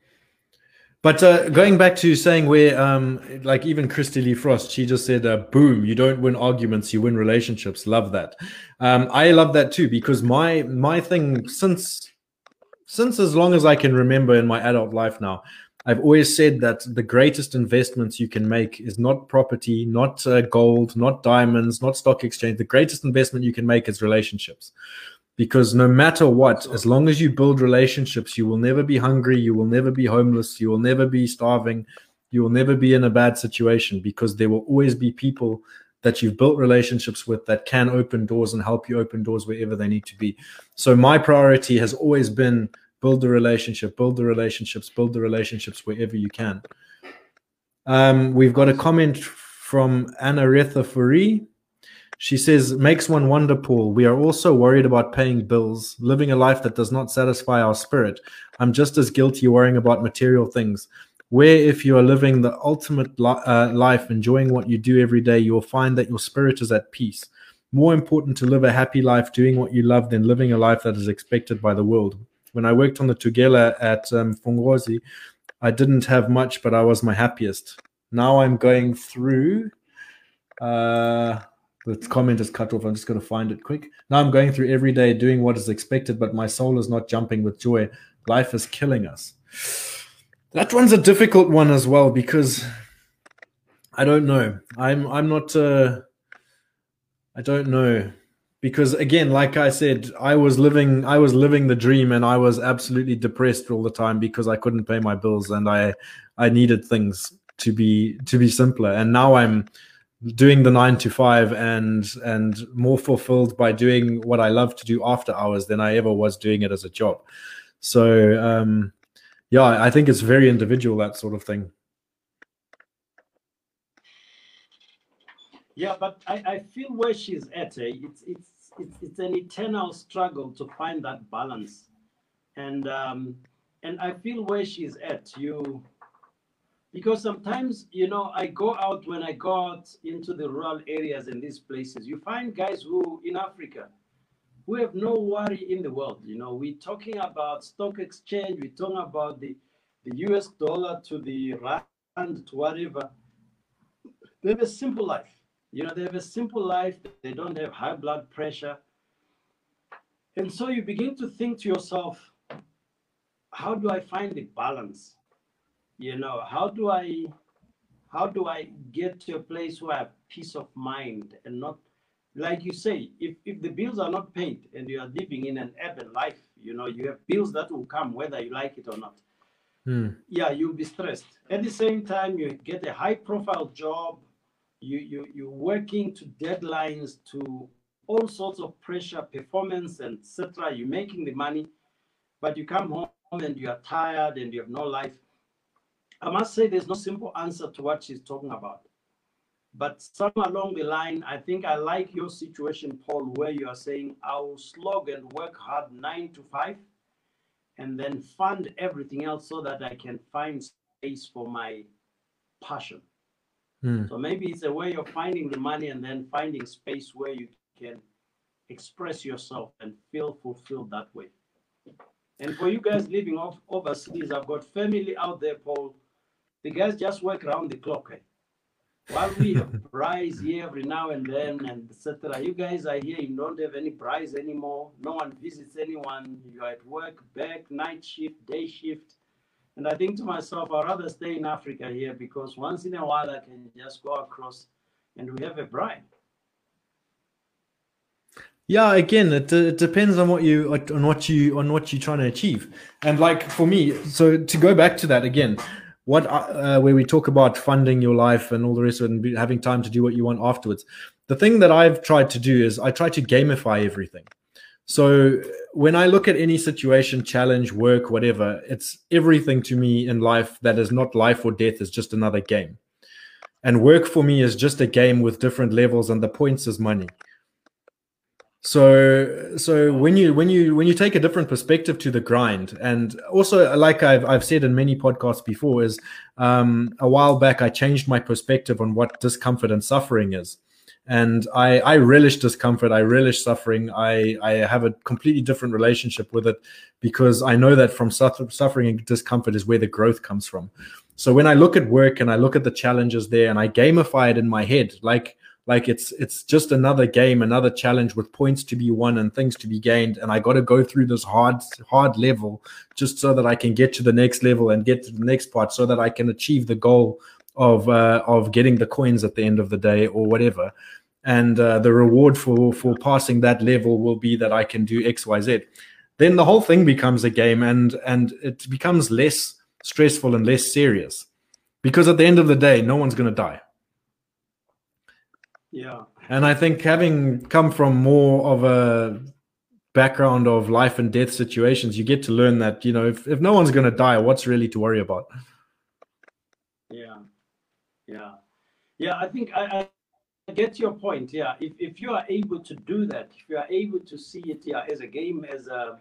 But uh, going back to saying where, um, like even Christy Lee Frost, she just said, uh, "Boom! You don't win arguments, you win relationships." Love that. Um, I love that too because my my thing since since as long as I can remember in my adult life now, I've always said that the greatest investments you can make is not property, not uh, gold, not diamonds, not stock exchange. The greatest investment you can make is relationships. Because no matter what, as long as you build relationships, you will never be hungry, you will never be homeless, you will never be starving, you will never be in a bad situation because there will always be people that you've built relationships with that can open doors and help you open doors wherever they need to be. So my priority has always been build the relationship, build the relationships, build the relationships wherever you can. Um, we've got a comment from Anna Retha Furi. She says, makes one wonder, Paul. We are also worried about paying bills, living a life that does not satisfy our spirit. I'm just as guilty worrying about material things. Where, if you are living the ultimate li- uh, life, enjoying what you do every day, you will find that your spirit is at peace. More important to live a happy life doing what you love than living a life that is expected by the world when I worked on the Tugela at um, Fongozi, I didn't have much, but I was my happiest. Now I'm going through. Uh, the comment is cut off. I'm just going to find it quick. Now I'm going through every day doing what is expected, but my soul is not jumping with joy. Life is killing us. That one's a difficult one as well because I don't know. I'm I'm not. Uh, I don't know because again like i said i was living i was living the dream and i was absolutely depressed all the time because i couldn't pay my bills and i i needed things to be to be simpler and now i'm doing the 9 to 5 and and more fulfilled by doing what i love to do after hours than i ever was doing it as a job so um yeah i think it's very individual that sort of thing Yeah, but I, I feel where she's at. Eh? It's, it's it's it's an eternal struggle to find that balance, and um, and I feel where she's at. You because sometimes you know I go out when I go out into the rural areas in these places. You find guys who in Africa who have no worry in the world. You know, we're talking about stock exchange. We're talking about the the U.S. dollar to the rand to whatever. They have a simple life you know, they have a simple life, they don't have high blood pressure. And so you begin to think to yourself, how do I find the balance? You know, how do I how do I get to a place where I have peace of mind and not like you say, if, if the bills are not paid and you are living in an urban life, you know, you have bills that will come whether you like it or not. Hmm. Yeah, you'll be stressed. At the same time, you get a high profile job you, you, you're working to deadlines, to all sorts of pressure, performance, and etc. You're making the money, but you come home and you are tired and you have no life. I must say there's no simple answer to what she's talking about. But somewhere along the line, I think I like your situation, Paul, where you are saying I'll slog and work hard nine to five and then fund everything else so that I can find space for my passion. Mm. So maybe it's a way of finding the money and then finding space where you can express yourself and feel fulfilled that way. And for you guys living off overseas, I've got family out there, Paul. The guys just work around the clock. Eh? While we have braais here every now and then and etc. You guys are here, you don't have any braais anymore. No one visits anyone. You're at work, back, night shift, day shift. And I think to myself, I'd rather stay in Africa here because once in a while I can just go across and we have a braai. Yeah, again, it, it depends on what you on what you on what you're trying to achieve. And like for me, so to go back to that again, what uh, where we talk about funding your life and all the rest of it and having time to do what you want afterwards. The thing that i've tried to do is i try to gamify everything. So when i look at any situation challenge work whatever it's everything to me in life that is not life or death is just another game. And work for me is just a game with different levels and the points is money so so when you when you when you take a different perspective to the grind and also like i've, I've said in many podcasts before is um, a while back i changed my perspective on what discomfort and suffering is. And i i relish discomfort i relish suffering. I i have a completely different relationship with it because i know that from suffering and discomfort is where the growth comes from. So when i look at work and i look at the challenges there and i gamify it in my head like like it's it's just another game another challenge with points to be won and things to be gained. And i got to go through this hard hard level just so that i can get to the next level and get to the next part so that i can achieve the goal of uh, of getting the coins at the end of the day or whatever. And uh, the reward for for passing that level will be that i can do xyz then the whole thing becomes a game and and it becomes less stressful and less serious. Because at the end of the day no one's going to die yeah. And I think having come from more of a background of life and death situations, you get to learn that, you know, if, if no one's going to die, what's really to worry about? Yeah. Yeah. Yeah. I think I, I get your point. Yeah. If, if you are able to do that, if you are able to see it yeah, as a game, as a,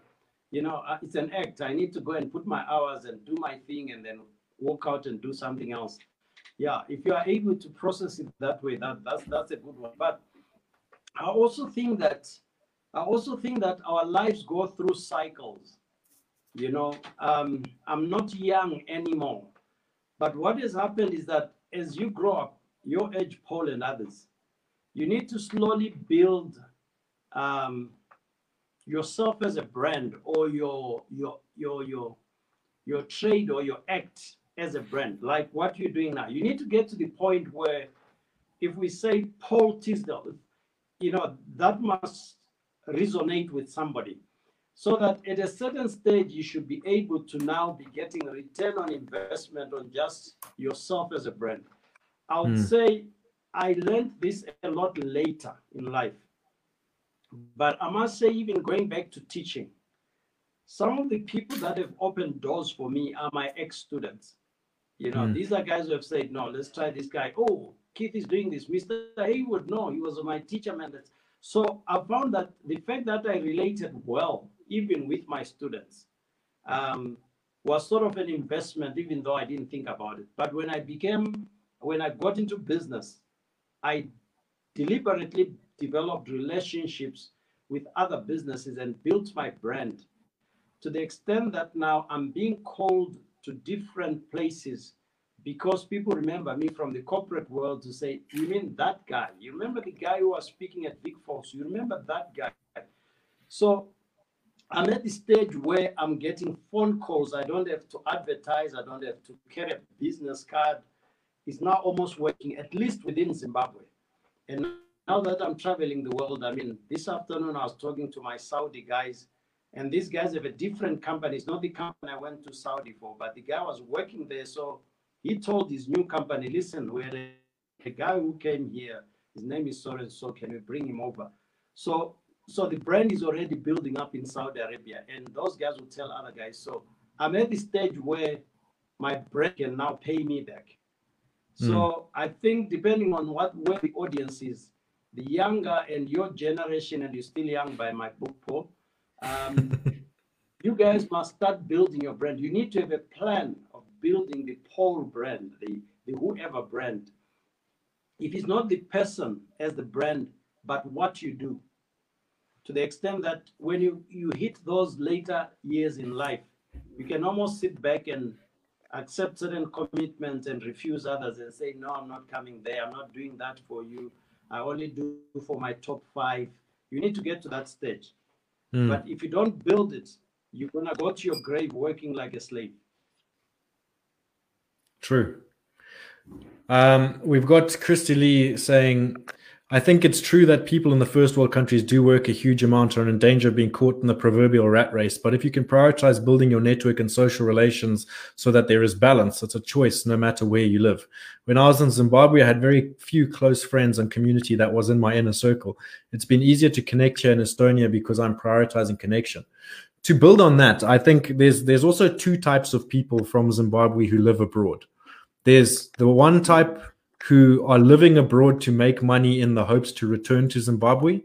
you know, uh, it's an act. I need to go and put my hours and do my thing and then walk out and do something else yeah, if you are able to process it that way, that that's that's a good one. But I also think that I also think that our lives go through cycles. You know, um, I'm not young anymore, but what has happened is that as you grow up, your age, Paul and others, you need to slowly build um, yourself as a brand or your your your your your trade or your act as a brand, like what you're doing now. You need to get to the point where if we say Paul Tisdale, you know, that must resonate with somebody. So that at a certain stage, you should be able to now be getting a return on investment on just yourself as a brand. I would mm. say I learned this a lot later in life. But I must say, even going back to teaching, some of the people that have opened doors for me are my ex students. You know, mm. these are guys who have said, no, let's try this guy. Oh, Keith is doing this. Mr. Haywood, no, he was my teacher, man. So I found that the fact that I related well, even with my students, um, was sort of an investment, even though I didn't think about it. But when I became, when I got into business, I deliberately developed relationships with other businesses and built my brand to the extent that now I'm being called to different places because people remember me from the corporate world to say, You mean that guy? You remember the guy who was speaking at Vic Falls? You remember that guy? So I'm at the stage where I'm getting phone calls. I don't have to advertise, I don't have to carry a business card. It's now almost working, at least within Zimbabwe. And now that I'm traveling the world, I mean, this afternoon I was talking to my Saudi guys and these guys have a different company. It's not the company I went to Saudi for, but the guy was working there. So he told his new company, listen, we're a, a guy who came here. His name is Soren. So can we bring him over? So so the brand is already building up in Saudi Arabia. And those guys will tell other guys. So I'm at the stage where my brand can now pay me back. So mm. I think depending on what where the audience is, the younger and your generation, and you're still young by my book, Paul, um, you guys must start building your brand. You need to have a plan of building the Paul brand, the, the whoever brand. If it's not the person as the brand, but what you do, to the extent that when you, you hit those later years in life, you can almost sit back and accept certain commitments and refuse others and say, no, I'm not coming there. I'm not doing that for you. I only do for my top five. You need to get to that stage. Mm. But if you don't build it, you're going to go to your grave working like a slave. True. Um, we've got Christy Lee saying, I think it's true that people in the first world countries do work a huge amount and are in danger of being caught in the proverbial rat race. But if you can prioritize building your network and social relations so that there is balance, it's a choice no matter where you live. When I was in Zimbabwe, I had very few close friends and community that was in my inner circle. It's been easier to connect here in Estonia because I'm prioritizing connection. To build on that, I think there's there's also two types of people from Zimbabwe who live abroad. There's the one type who are living abroad to make money in the hopes to return to Zimbabwe.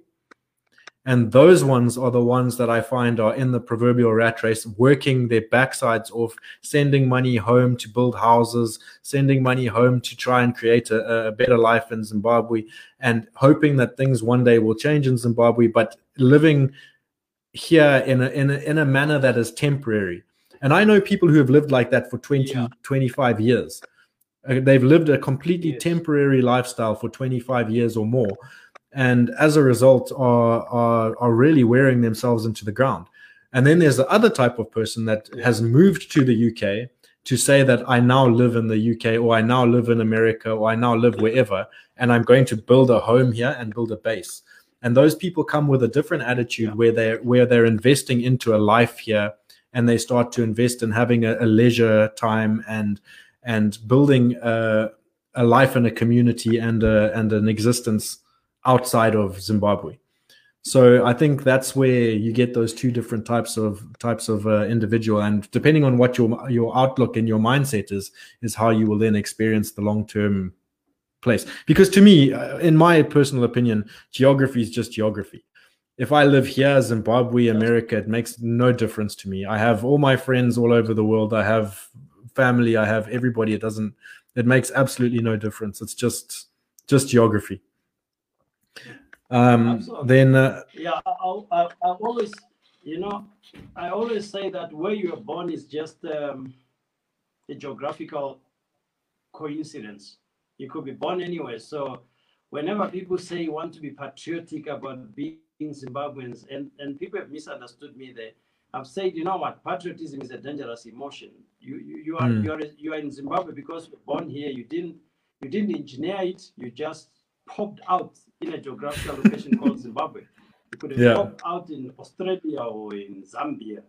And those ones are the ones that I find are in the proverbial rat race, working their backsides off, sending money home to build houses, sending money home to try and create a, a better life in Zimbabwe, and hoping that things one day will change in Zimbabwe, but living here in a, in a, in a manner that is temporary. And I know people who have lived like that for 20, yeah. 25 years. Uh, they've lived a completely yes. temporary lifestyle for 25 years or more and as a result are, are are really wearing themselves into the ground and then there's the other type of person that has moved to the UK to say that I now live in the UK or I now live in America or I now live wherever and I'm going to build a home here and build a base and those people come with a different attitude yeah. where they're where they're investing into a life here and they start to invest in having a, a leisure time and and building a, a life and a community and a, and an existence outside of Zimbabwe. So I think that's where you get those two different types of types of uh, individual, and depending on what your your outlook and your mindset is, is how you will then experience the long term place. Because to me, uh, in my personal opinion, geography is just geography. If I live here, Zimbabwe, America, it makes no difference to me. I have all my friends all over the world. I have family, I have everybody. It doesn't. It makes absolutely no difference. It's just just geography. Um, then uh, yeah, I, I, I always you know I always say that where you are born is just um, a geographical coincidence. You could be born anywhere. So whenever people say you want to be patriotic about being Zimbabweans, and, and people have misunderstood me there, I've said, you know what, patriotism is a dangerous emotion. You you, you are mm. you are you are in Zimbabwe because you're born here. You didn't you didn't engineer it. You just popped out in a geographical location called Zimbabwe. You could have yeah. popped out in Australia or in Zambia.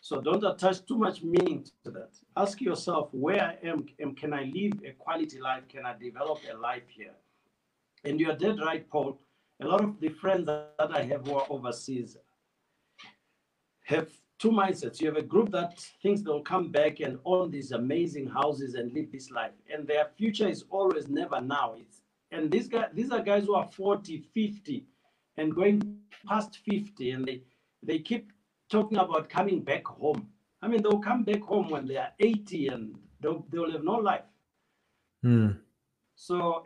So don't attach too much meaning to that. Ask yourself where I am, am can I live a quality life? Can I develop a life here? And you're dead right, Paul. A lot of the friends that I have who are overseas have two mindsets. You have a group that thinks they'll come back and own these amazing houses and live this life. And their future is always never now. It's and these guys these are guys who are 40, 50 and going past 50 and they they keep talking about coming back home. I mean they'll come back home when they are 80 and they'll, they'll have no life. Mm. So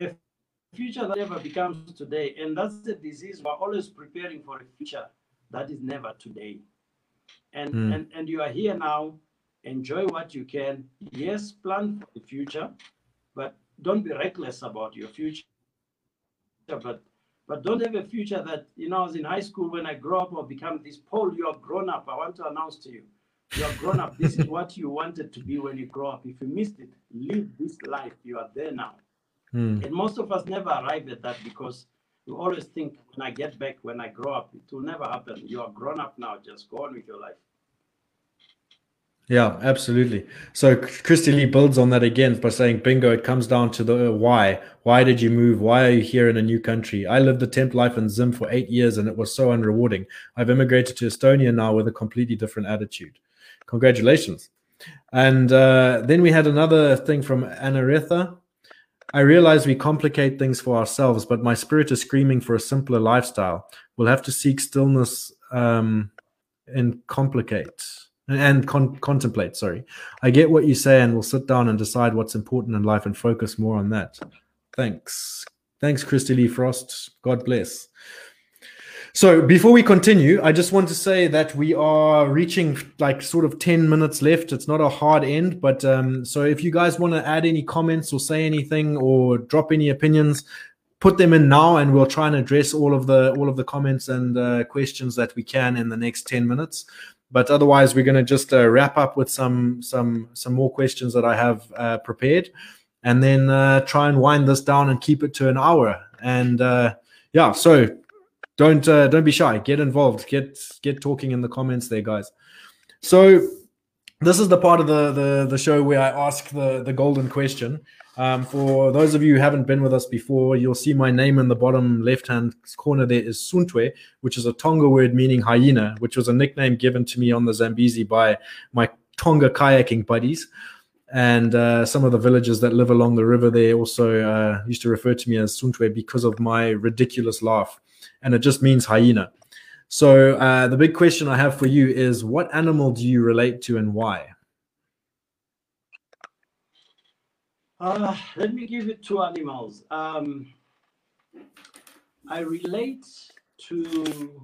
if future that ever becomes today, and that's the disease, we're always preparing for a future that is never today. And, mm. and, and you are here now. Enjoy what you can. Yes, plan for the future, but don't be reckless about your future. But but don't have a future that you know. I was in high school when I grow up or become this Paul. You are grown up. I want to announce to you, you are grown up. This is what you wanted to be when you grow up. If you missed it, live this life. You are there now. Mm. And most of us never arrive at that because you always think when I get back, when I grow up, it will never happen. You are grown up now. Just go on with your life. Yeah, absolutely. So Christy Lee builds on that again by saying, bingo, it comes down to the uh, why. Why did you move? Why are you here in a new country? I lived the temp life in Zim for eight years and it was so unrewarding. I've immigrated to Estonia now with a completely different attitude. Congratulations. And uh, then we had another thing from Anaritha. I realize we complicate things for ourselves, but my spirit is screaming for a simpler lifestyle. We'll have to seek stillness um, and complicate and con- contemplate. Sorry, I get what you say, and we'll sit down and decide what's important in life and focus more on that. Thanks, thanks, Christy Lee Frost. God bless. So before we continue, I just want to say that we are reaching like sort of 10 minutes left. It's not a hard end, but um, so if you guys want to add any comments or say anything or drop any opinions, put them in now and we'll try and address all of the all of the comments and uh, questions that we can in the next 10 minutes. But otherwise, we're going to just uh, wrap up with some some some more questions that I have uh, prepared, and then uh, try and wind this down and keep it to an hour. And uh, yeah, so don't uh, don't be shy. Get involved. Get get talking in the comments there, guys. So this is the part of the the, the show where I ask the the golden question. Um, for those of you who haven't been with us before, you'll see my name in the bottom left hand corner. There is Suntwe, which is a Tonga word meaning hyena, which was a nickname given to me on the Zambezi by my Tonga kayaking buddies. And uh, some of the villagers that live along the river there also uh, used to refer to me as Suntwe because of my ridiculous laugh and it just means hyena. So uh, the big question I have for you is, what animal do you relate to and why? Uh, let me give you two animals. Um, I relate to,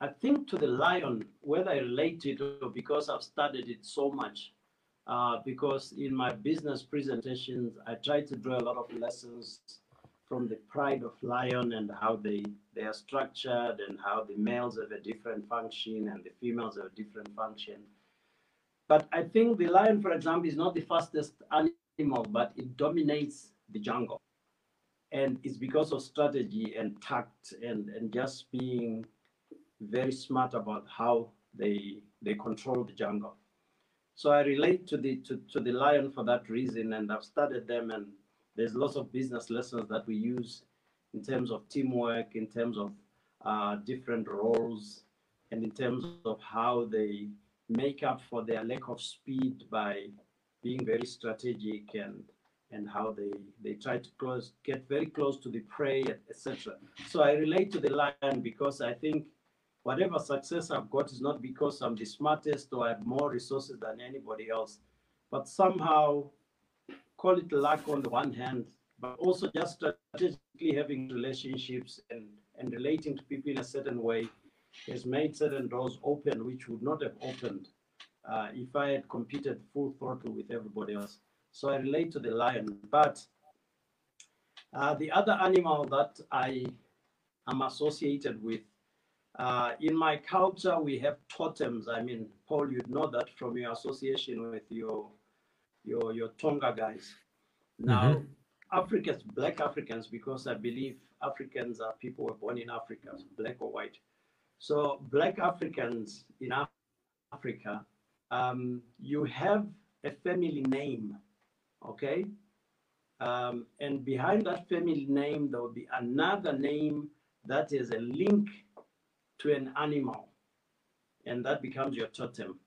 I think to the lion, whether I relate it or because I've studied it so much. Uh, because in my business presentations, I try to draw a lot of lessons from the pride of lion and how they they are structured and how the males have a different function and the females have a different function. But I think the lion, for example, is not the fastest animal, but it dominates the jungle. And it's because of strategy and tact and, and just being very smart about how they they control the jungle. So I relate to the to, to the lion for that reason, and I've studied them and there's lots of business lessons that we use in terms of teamwork, in terms of uh, different roles, and in terms of how they make up for their lack of speed by being very strategic and and how they they try to close get very close to the prey etc so i relate to the lion because i think whatever success i've got is not because i'm the smartest or i have more resources than anybody else but somehow call it luck on the one hand, but also just strategically having relationships and, and relating to people in a certain way has made certain doors open which would not have opened uh, if I had competed full throttle with everybody else. So I relate to the lion. But uh, the other animal that I am associated with, uh, in my culture, we have totems. I mean, Paul, you'd know that from your association with your your your Tonga guys. Now, mm-hmm. Africans, black Africans, because I believe Africans are people who were born in Africa, black or white. So black Africans in Africa, um, you have a family name, okay? Um, and behind that family name, there will be another name that is a link to an animal, and that becomes your totem.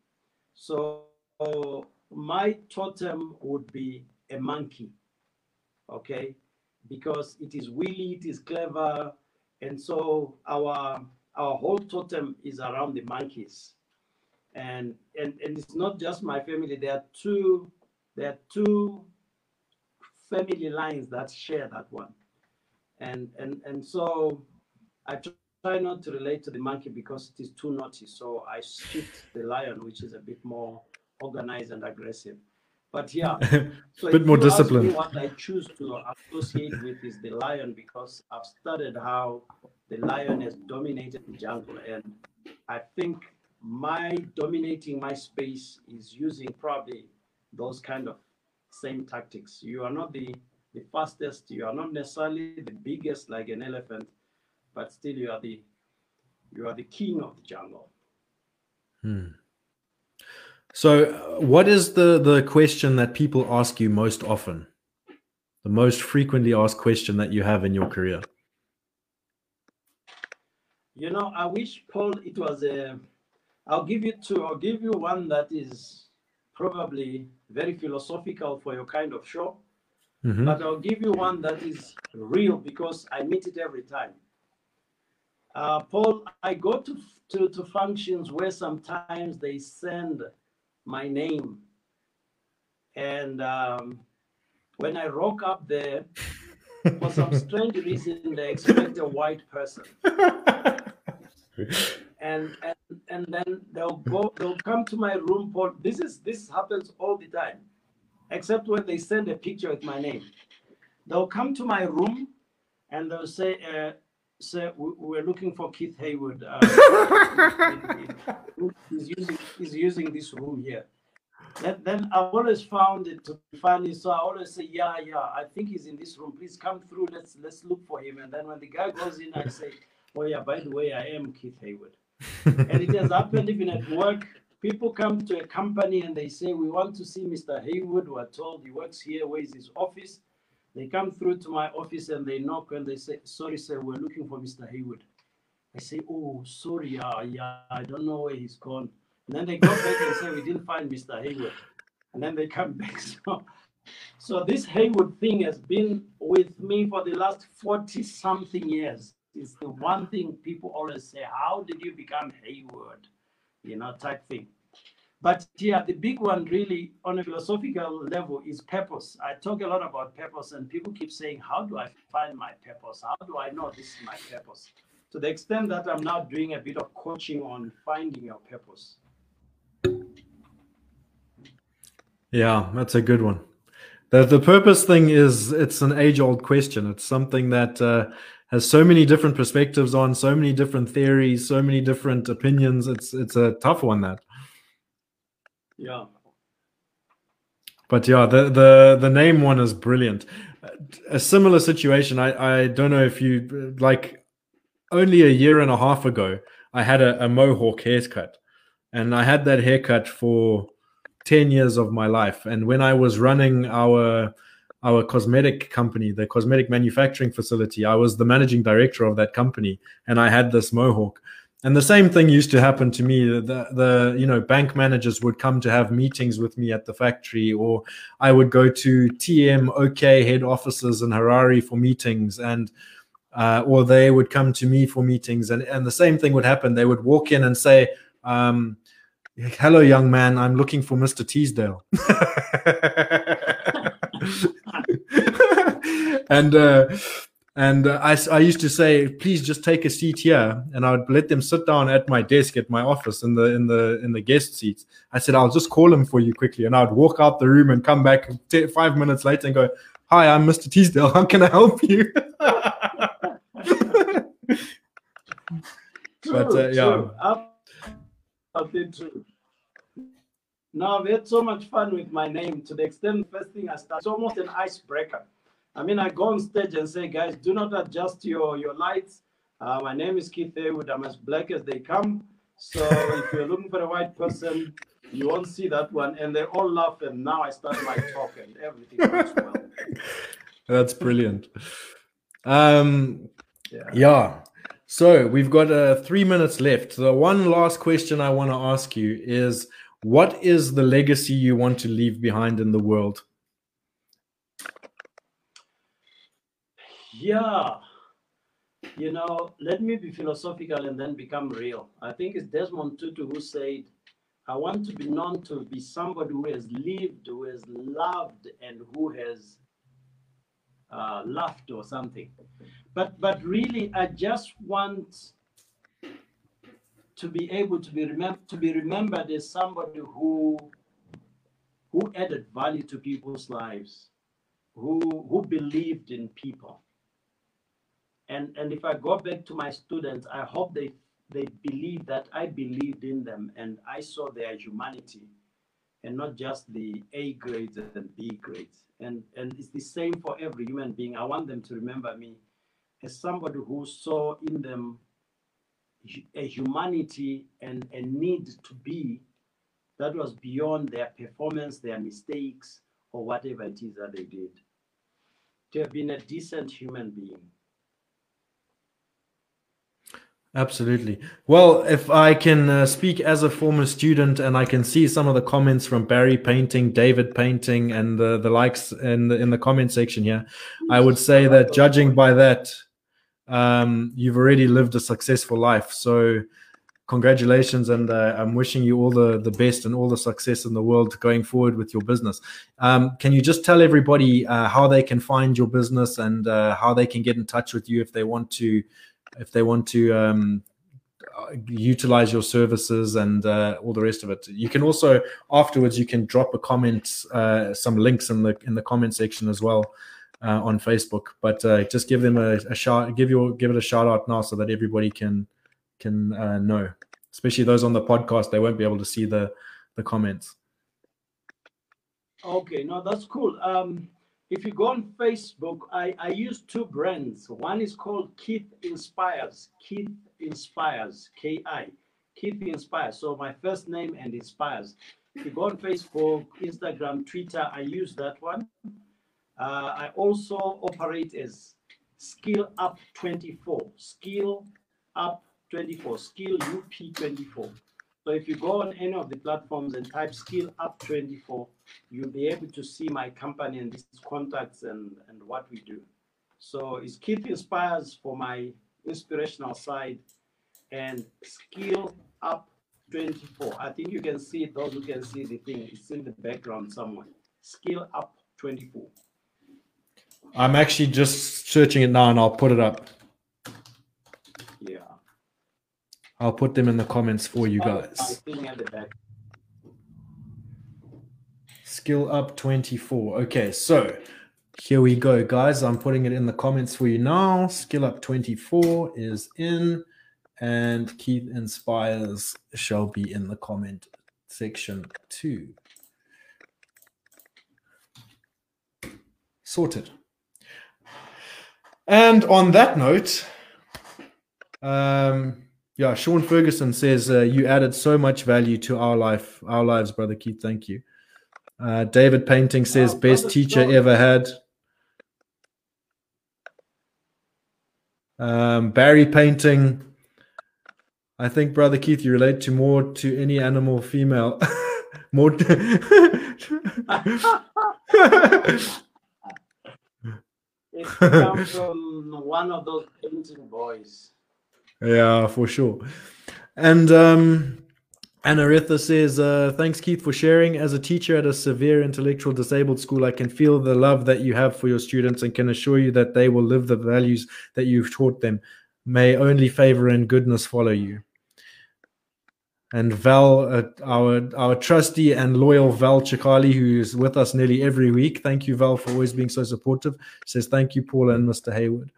So my totem would be a monkey, okay? Because it is wily, it is clever, and so our our whole totem is around the monkeys. And and, and it's not just my family, there are two there are two family lines that share that one. And and and so I try not to relate to the monkey because it is too naughty. So I shift the lion, which is a bit more organized and aggressive. But yeah, so a bit more disciplined. What I choose to associate with is the lion because I've studied how the lion has dominated the jungle, and I think my dominating my space is using probably those kind of same tactics. You are not the the fastest, you are not necessarily the biggest like an elephant, but still you are the you are the king of the jungle. Hmm. So, uh, what is the the question that people ask you most often? The most frequently asked question that you have in your career? You know, I wish Paul it was a I'll give you two. I'll give you one that is probably very philosophical for your kind of show, Mhm. but I'll give you one that is real because I meet it every time. Uh, Paul, I go to, to, to functions where sometimes they send my name. And um, when I rock up there, for some strange reason, they expect a white person. and and and then they'll go they'll come to my room for this is this happens all the time except when they send a picture with my name they'll come to my room and they'll say uh, sir we- we're looking for keith haywood uh, he's using he's using this room here then, then I've always found it to be funny. So I always say, yeah, yeah, I think he's in this room. Please come through. Let's let's look for him. And then when the guy goes in, I say, oh yeah, by the way, I am Keith Haywood. and it has happened even at work. People come to a company and they say, We want to see Mr. Haywood. We're told he works here. Where is his office? They come through to my office and they knock and they say, Sorry, sir, we're looking for Mr. Haywood. I say, Oh, sorry, yeah, yeah, I don't know where he's gone. And then they go back and say, We didn't find Mr. Haywood. And then they come back. So, so this Haywood thing has been with me for the last 40 something years. It's the one thing people always say, How did you become Haywood? You know, type thing. But yeah, the big one really on a philosophical level is purpose. I talk a lot about purpose, and people keep saying, How do I find my purpose? How do I know this is my purpose? To the extent that I'm now doing a bit of coaching on finding your purpose. Yeah, that's a good one. The the purpose thing is it's an age old question. It's something that uh, has so many different perspectives on, so many different theories, so many different opinions. It's it's a tough one that. Yeah. But yeah, the the the name one is brilliant. A similar situation. I I don't know if you like. Only a year and a half ago, I had a, a mohawk haircut, and I had that haircut for 10 years of my life and when i was running our our cosmetic company the cosmetic manufacturing facility i was the managing director of that company and i had this mohawk and the same thing used to happen to me. The, the you know bank managers would come to have meetings with me at the factory or i would go to tm ok head offices in harare for meetings. And uh, or they would come to me for meetings. And, and the same thing would happen. They would walk in and say um, hello young man. I'm looking for mr teasdale. And uh, and uh, I, I used to say please just take a seat here. And i would let them sit down at my desk at my office in the in the in the guest seats. I said i'll just call them for you quickly. And i would walk out the room and come back t- five minutes later and go hi i'm mr teasdale. How can i help you? But, True, uh, yeah. I've been true. Now I've had so much fun with my name. To the extent the first thing I start, it's almost an icebreaker. I mean, I go on stage and say, guys, do not adjust your, your lights. Uh, my name is Keith Haywood. I'm as black as they come. So if you're looking for a white person, you won't see that one. And they all laugh. And now I start my talk and everything goes well. That's brilliant. Um, Yeah. yeah. So we've got uh, three minutes left. The one last question I want to ask you is what is the legacy you want to leave behind in the world? Yeah. You know, let me be philosophical and then become real. I think it's Desmond Tutu who said, I want to be known to be somebody who has lived, who has loved, and who has uh, laughed or something. But but really, I just want to be able to be remem- to be remembered as somebody who who added value to people's lives, who who believed in people. And and if I go back to my students, I hope they they believe that I believed in them and I saw their humanity and not just the A grades and B grades. And and it's the same for every human being. I want them to remember me as somebody who saw in them a humanity and a need to be that was beyond their performance, their mistakes, or whatever it is that they did. To have been a decent human being. Absolutely. Well, if I can uh, speak as a former student and I can see some of the comments from Barry Painting, David Painting, and the, the likes in the, in the comment section here, I would say that judging by that, um, you've already lived a successful life. So, congratulations, and uh, I'm wishing you all the, the best and all the success in the world going forward with your business. Um, can you just tell everybody uh, how they can find your business and uh, how they can get in touch with you if they want to? If they want to um, utilize your services and uh, all the rest of it. You can also afterwards you can drop a comment, uh, some links in the in the comment section as well uh, on Facebook. But uh, just give them a, a shout, give your give it a shout out now so that everybody can can uh, know. Especially those on the podcast, they won't be able to see the the comments. Okay, no, that's cool. Um, if you go on Facebook, I, I use two brands. One is called Keith Inspires. Keith Inspires, K I. Keith Inspires. So my first name and Inspires. If you go on Facebook, Instagram, Twitter, I use that one. Uh, I also operate as Skill Up 24. Skill Up 24. Skill UP 24. So if you go on any of the platforms and type Skill Up 24, you'll be able to see my company and these contacts and, and what we do. So it's Keith Inspires for my inspirational side and Skill Up 24. I think you can see those who can see the thing, it's in the background somewhere. Skill Up 24. I'm actually just searching it now and I'll put it up. Yeah. I'll put them in the comments for you guys. I think at the back. Skill up 24. Okay, so here we go, guys. I'm putting it in the comments for you now. Skill up 24 is in, and Keith Inspires shall be in the comment section too. Sorted. And on that note, um, yeah, Sean Ferguson says uh, you added so much value to our life, our lives, brother Keith. Thank you. Uh, David Painting says Oh, best teacher Sean. ever had. Um, Barry Painting. I think, brother Keith, you relate to more to any animal female. more. It comes from one of those painting boys. Yeah, for sure. And um, Anaritha says, uh, Thanks, Keith, for sharing. As a teacher at a severe intellectual disabled school, I can feel the love that you have for your students and can assure you that they will live the values that you've taught them. May only favor and goodness follow you. And Val, uh, our our trusty and loyal Val Chikali, who is with us nearly every week. Thank you, Val, for always being so supportive. Says thank you, Paula and Mr. Hayward.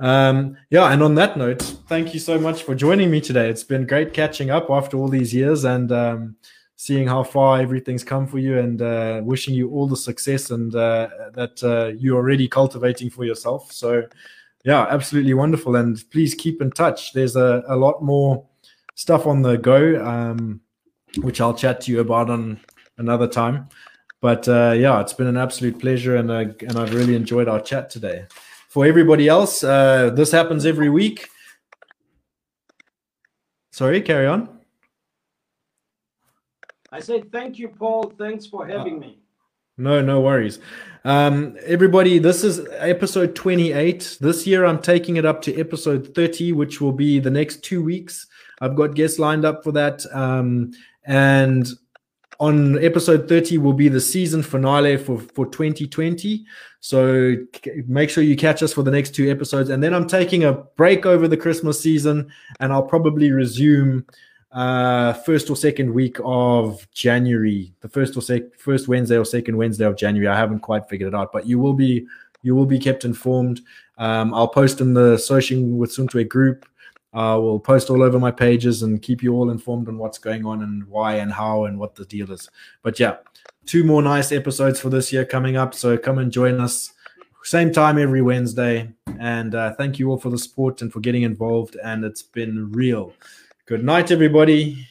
Um, yeah, and on that note, thank you so much for joining me today. It's been great catching up after all these years and um, seeing how far everything's come for you, and uh, wishing you all the success and uh, that uh, you're already cultivating for yourself. So, yeah, absolutely wonderful. And please keep in touch. There's a, a lot more stuff on the go, um, which I'll chat to you about on another time. But uh, yeah, it's been an absolute pleasure, and and I've really enjoyed our chat today. For everybody else, uh, this happens every week. Sorry, carry on. I said, thank you, Paul. Thanks for having me. No, no worries. Um, everybody, this is episode 28. This year, I'm taking it up to episode 30, which will be the next two weeks. I've got guests lined up for that. Um, and on episode 30 will be the season finale for, for 2020. So make sure you catch us for the next two episodes. And then I'm taking a break over the Christmas season, and I'll probably resume uh first or second week of january the first or sec first wednesday or second wednesday of january i haven't quite figured it out but you will be you will be kept informed um i'll post in the searching with suntwe group i will post all over my pages and keep you all informed on what's going on and why and how and what the deal is. But yeah two more nice episodes for this year coming up so come and join us. Same time every wednesday and uh, thank you all for the support and for getting involved and it's been real. Good night, everybody.